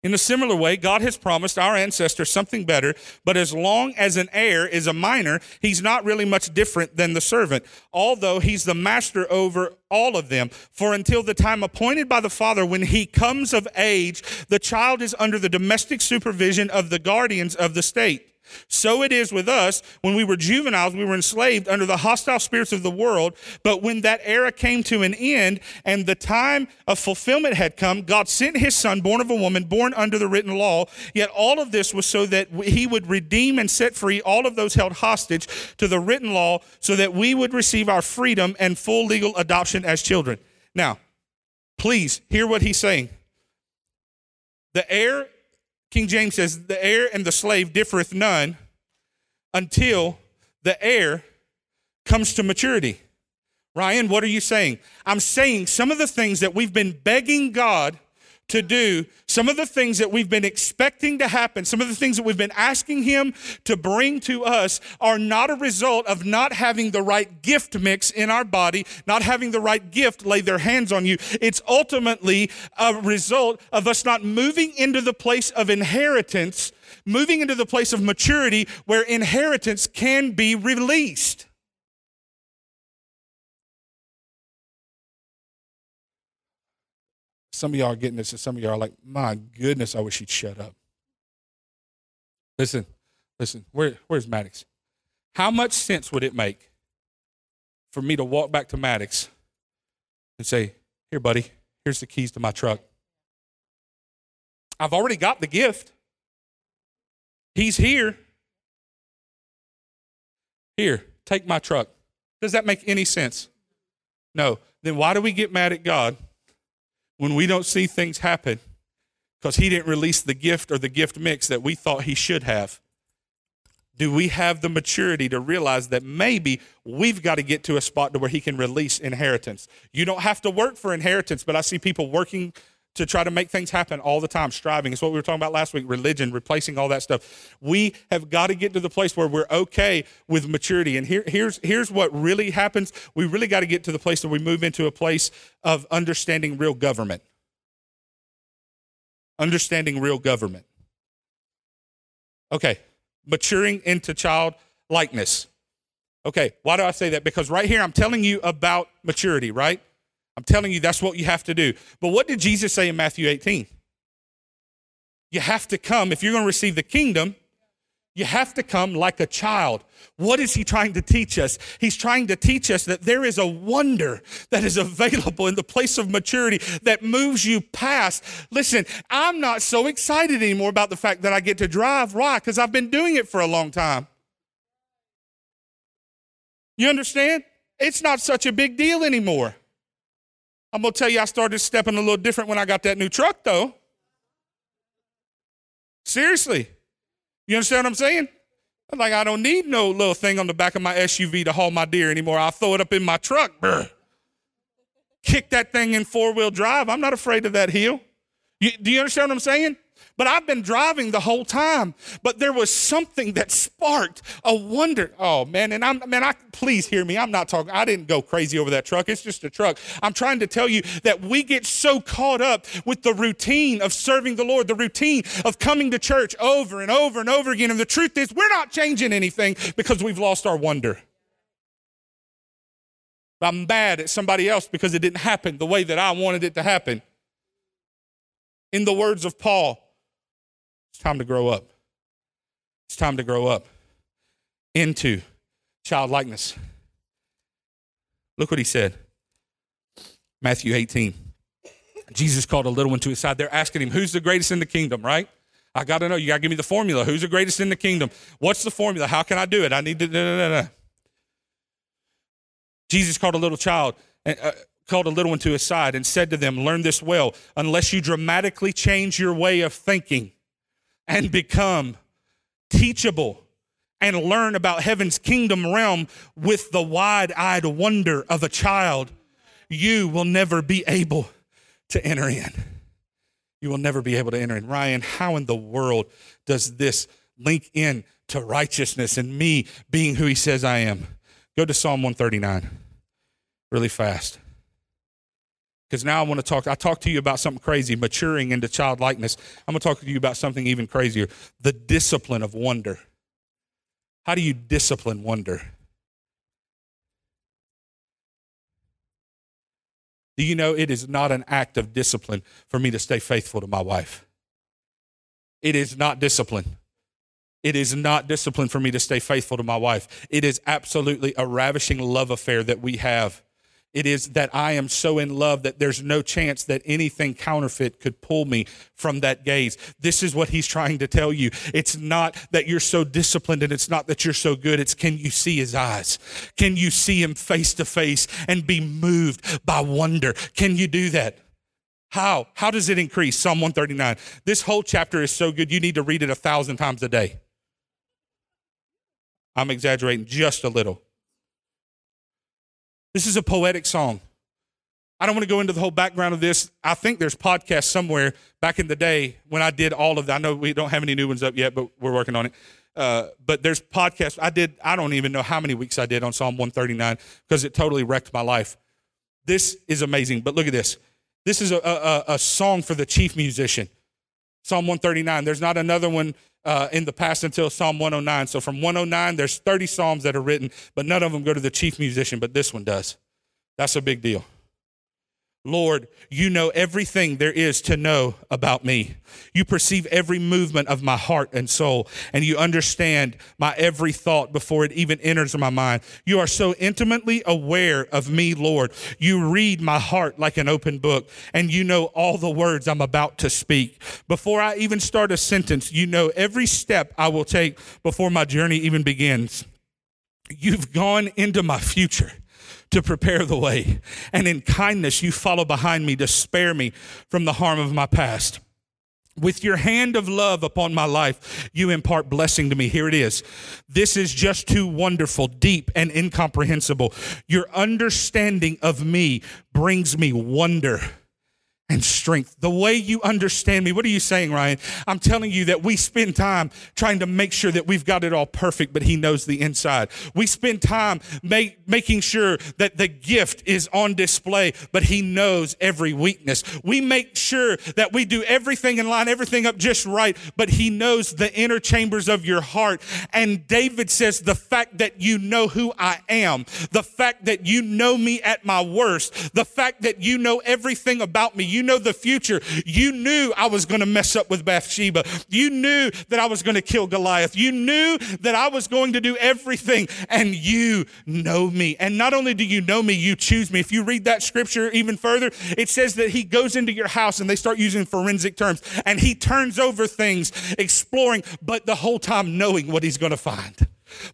In a similar way, God has promised our ancestors something better, but as long as an heir is a minor, he's not really much different than the servant, although he's the master over all of them. For until the time appointed by the father, when he comes of age, the child is under the domestic supervision of the guardians of the state. So it is with us. When we were juveniles, we were enslaved under the hostile spirits of the world. But when that era came to an end and the time of fulfillment had come, God sent his son, born of a woman, born under the written law. Yet all of this was so that he would redeem and set free all of those held hostage to the written law so that we would receive our freedom and full legal adoption as children. Now, please hear what he's saying. The heir King James says, the heir and the slave differeth none until the heir comes to maturity. Ryan, what are you saying? I'm saying some of the things that we've been begging God to do, some of the things that we've been expecting to happen, some of the things that we've been asking Him to bring to us are not a result of not having the right gift mix in our body, not having the right gift lay their hands on you. It's ultimately a result of us not moving into the place of inheritance, moving into the place of maturity where inheritance can be released. Some of y'all are getting this, and some of y'all are like, my goodness, I wish he'd shut up. Listen, listen, where, where's Maddox? How much sense would it make for me to walk back to Maddox and say, Here, buddy, here's the keys to my truck? I've already got the gift. He's here. Here, take my truck. Does that make any sense? No. Then why do we get mad at God when we don't see things happen because he didn't release the gift or the gift mix that we thought he should have? Do we have the maturity to realize that maybe we've got to get to a spot to where he can release inheritance? You don't have to work for inheritance, but I see people working to try to make things happen all the time, striving. It's what we were talking about last week religion, replacing all that stuff. We have got to get to the place where we're okay with maturity. And here, here's, here's what really happens we really got to get to the place where we move into a place of understanding real government. Understanding real government. Okay, maturing into child likeness. Okay, why do I say that? Because right here I'm telling you about maturity, right? I'm telling you, that's what you have to do. But what did Jesus say in Matthew 18? You have to come, if you're going to receive the kingdom, you have to come like a child. What is he trying to teach us? He's trying to teach us that there is a wonder that is available in the place of maturity that moves you past. Listen, I'm not so excited anymore about the fact that I get to drive. Why? Because I've been doing it for a long time. You understand? It's not such a big deal anymore. I'm going to tell you, I started stepping a little different when I got that new truck, though. Seriously. You understand what I'm saying? I'm like, I don't need no little thing on the back of my SUV to haul my deer anymore. I'll throw it up in my truck. Brr. Kick that thing in four wheel drive. I'm not afraid of that hill. You, do you understand what I'm saying? But I've been driving the whole time. But there was something that sparked a wonder. Oh man, and I'm man, I please hear me. I'm not talking, I didn't go crazy over that truck. It's just a truck. I'm trying to tell you that we get so caught up with the routine of serving the Lord, the routine of coming to church over and over and over again. And the truth is, we're not changing anything because we've lost our wonder. I'm mad at somebody else because it didn't happen the way that I wanted it to happen. In the words of Paul, it's time to grow up. It's time to grow up into childlikeness. Look what he said. Matthew 18. Jesus called a little one to his side. They're asking him, Who's the greatest in the kingdom, right? I got to know. You got to give me the formula. Who's the greatest in the kingdom? What's the formula? How can I do it? I need to. Da, da, da, Jesus called a little child, uh, called a little one to his side, and said to them, Learn this well. Unless you dramatically change your way of thinking, and become teachable and learn about heaven's kingdom realm with the wide eyed wonder of a child, you will never be able to enter in. You will never be able to enter in. Ryan, how in the world does this link in to righteousness and me being who he says I am? Go to Psalm 139 really fast. Because now I want to talk, I talked to you about something crazy, maturing into childlikeness. I'm going to talk to you about something even crazier the discipline of wonder. How do you discipline wonder? Do you know it is not an act of discipline for me to stay faithful to my wife? It is not discipline. It is not discipline for me to stay faithful to my wife. It is absolutely a ravishing love affair that we have. It is that I am so in love that there's no chance that anything counterfeit could pull me from that gaze. This is what he's trying to tell you. It's not that you're so disciplined and it's not that you're so good. It's can you see his eyes? Can you see him face to face and be moved by wonder? Can you do that? How? How does it increase? Psalm 139. This whole chapter is so good, you need to read it a thousand times a day. I'm exaggerating just a little. This is a poetic song. I don't want to go into the whole background of this. I think there's podcasts somewhere back in the day when I did all of that. I know we don't have any new ones up yet, but we're working on it. Uh, but there's podcasts. I did, I don't even know how many weeks I did on Psalm 139 because it totally wrecked my life. This is amazing. But look at this. This is a, a, a song for the chief musician. Psalm 139. There's not another one uh, in the past until Psalm 109. So from 109, there's 30 Psalms that are written, but none of them go to the chief musician, but this one does. That's a big deal. Lord, you know everything there is to know about me. You perceive every movement of my heart and soul, and you understand my every thought before it even enters my mind. You are so intimately aware of me, Lord. You read my heart like an open book, and you know all the words I'm about to speak. Before I even start a sentence, you know every step I will take before my journey even begins. You've gone into my future to prepare the way. And in kindness, you follow behind me to spare me from the harm of my past. With your hand of love upon my life, you impart blessing to me. Here it is. This is just too wonderful, deep, and incomprehensible. Your understanding of me brings me wonder and strength. The way you understand me. What are you saying, Ryan? I'm telling you that we spend time trying to make sure that we've got it all perfect, but He knows the inside. We spend time make, making sure that the gift is on display, but He knows every weakness. We make sure that we do everything in line everything up just right, but He knows the inner chambers of your heart. And David says, The fact that you know who I am, the fact that you know me at my worst, the fact that you know everything about me, you know the future. You knew I was going to mess up with Bathsheba. You knew that I was going to kill Goliath. You knew that I was going to do everything, and you know me. And not only do you know me, you choose me. If you read that scripture even further, it says that he goes into your house and they start using forensic terms and he turns over things, exploring, but the whole time knowing what he's going to find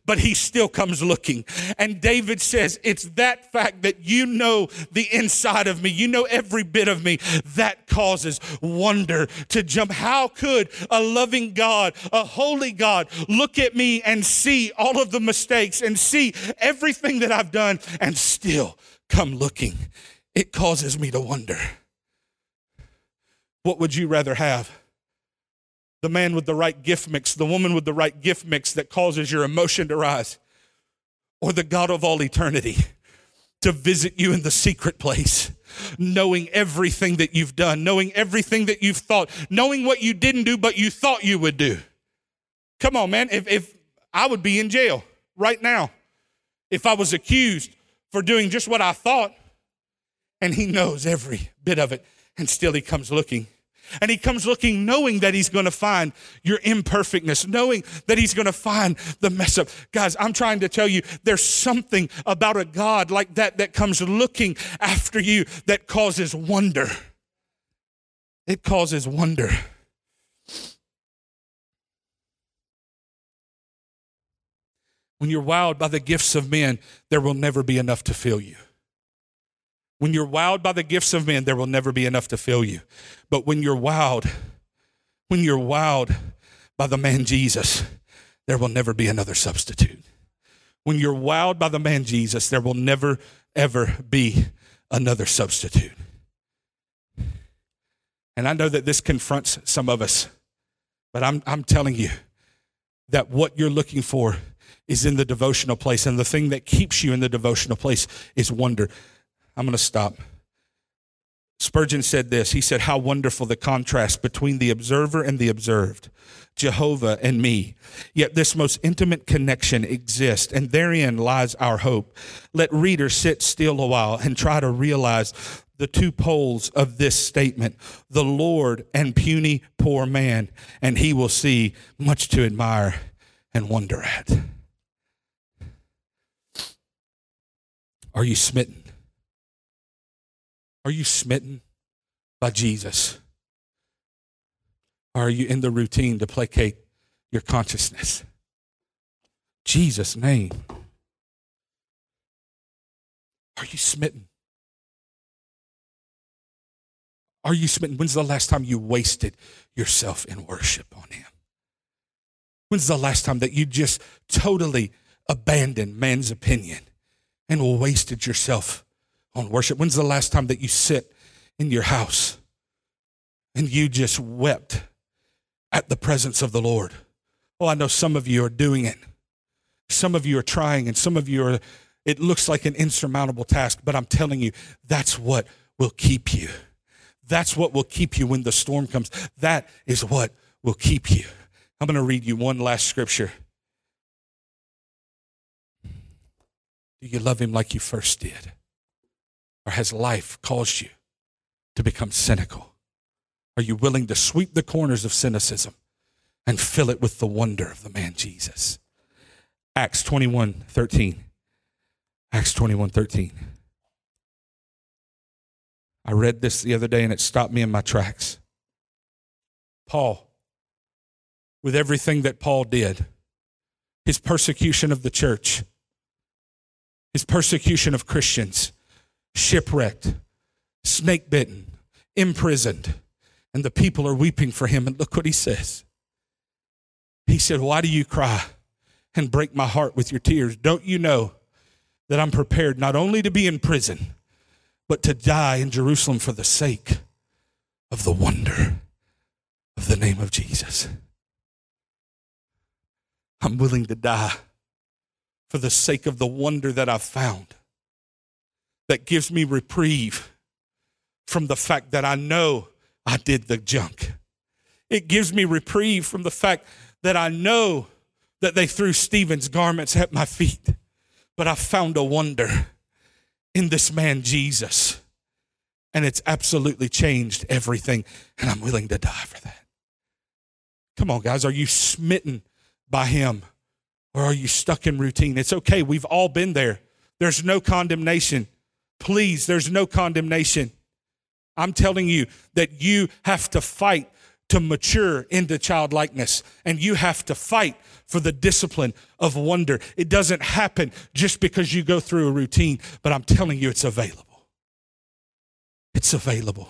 but he still comes looking. And David says, It's that fact that you know the inside of me, you know every bit of me, that causes wonder to jump. How could a loving God, a holy God, look at me and see all of the mistakes and see everything that I've done and still come looking? It causes me to wonder. What would you rather have? The man with the right gift mix, the woman with the right gift mix that causes your emotion to rise, or the God of all eternity to visit you in the secret place, knowing everything that you've done, knowing everything that you've thought, knowing what you didn't do, but you thought you would do. Come on, man. If, if I would be in jail right now if I was accused for doing just what I thought, and he knows every bit of it, and still he comes looking and he comes looking, knowing that he's going to find your imperfectness, knowing that he's going to find the mess up. Guys, I'm trying to tell you, there's something about a God like that that comes looking after you that causes wonder. It causes wonder. When you're wowed by the gifts of men, there will never be enough to fill you. When you're wowed by the gifts of men, there will never be enough to fill you. But when you're wowed, when you're wowed by the man Jesus, there will never be another substitute. When you're wowed by the man Jesus, there will never, ever be another substitute. And I know that this confronts some of us, but I'm, I'm telling you that what you're looking for is in the devotional place. And the thing that keeps you in the devotional place is wonder. I'm going to stop. Spurgeon said this. He said, How wonderful the contrast between the observer and the observed, Jehovah and me. Yet this most intimate connection exists, and therein lies our hope. Let readers sit still a while and try to realize the two poles of this statement the Lord and puny poor man, and he will see much to admire and wonder at. Are you smitten? Are you smitten by Jesus? Or are you in the routine to placate your consciousness? Jesus' name. Are you smitten? Are you smitten? When's the last time you wasted yourself in worship on Him? When's the last time that you just totally abandoned man's opinion and wasted yourself on worship? When's the last time that you sit in your house and you just wept at the presence of the Lord? Oh, I know some of you are doing it. Some of you are trying, and some of you are, it looks like an insurmountable task, but I'm telling you, that's what will keep you. That's what will keep you when the storm comes. That is what will keep you. I'm going to read you one last scripture. Do you love him like you first did? Or has life caused you to become cynical? Are you willing to sweep the corners of cynicism and fill it with the wonder of the man Jesus? Acts 21 13. Acts 21 13. I read this the other day and it stopped me in my tracks. Paul, with everything that Paul did, his persecution of the church, his persecution of Christians, shipwrecked, snake bitten, imprisoned, and the people are weeping for him. And look what he says. He said, Why do you cry and break my heart with your tears? Don't you know that I'm prepared not only to be in prison, but to die in Jerusalem for the sake of the wonder of the name of Jesus? I'm willing to die for the sake of the wonder that I've found that gives me reprieve from the fact that I know I did the junk. It gives me reprieve from the fact that I know that they threw Stephen's garments at my feet, but I found a wonder in this man, Jesus. And it's absolutely changed everything, and I'm willing to die for that. Come on, guys, are you smitten by him or are you stuck in routine? It's okay, we've all been there. There's no condemnation. Please, there's no condemnation. I'm telling you that you have to fight to mature into childlikeness, and you have to fight for the discipline of wonder. It doesn't happen just because you go through a routine, but I'm telling you, it's available. It's available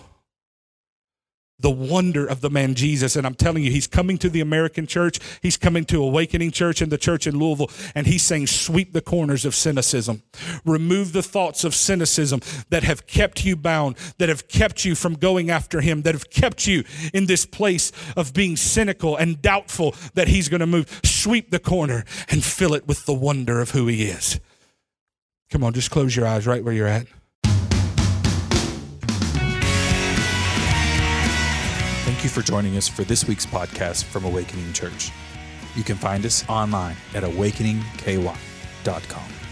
the wonder of the man Jesus. And I'm telling you, he's coming to the American church. He's coming to Awakening Church and the church in Louisville. And he's saying, sweep the corners of cynicism. Remove the thoughts of cynicism that have kept you bound, that have kept you from going after him, that have kept you in this place of being cynical and doubtful that he's going to move. Sweep the corner and fill it with the wonder of who he is. Come on, just close your eyes right where you're at. Thank you for joining us for this week's podcast from Awakening Church. You can find us online at awakeningky.com.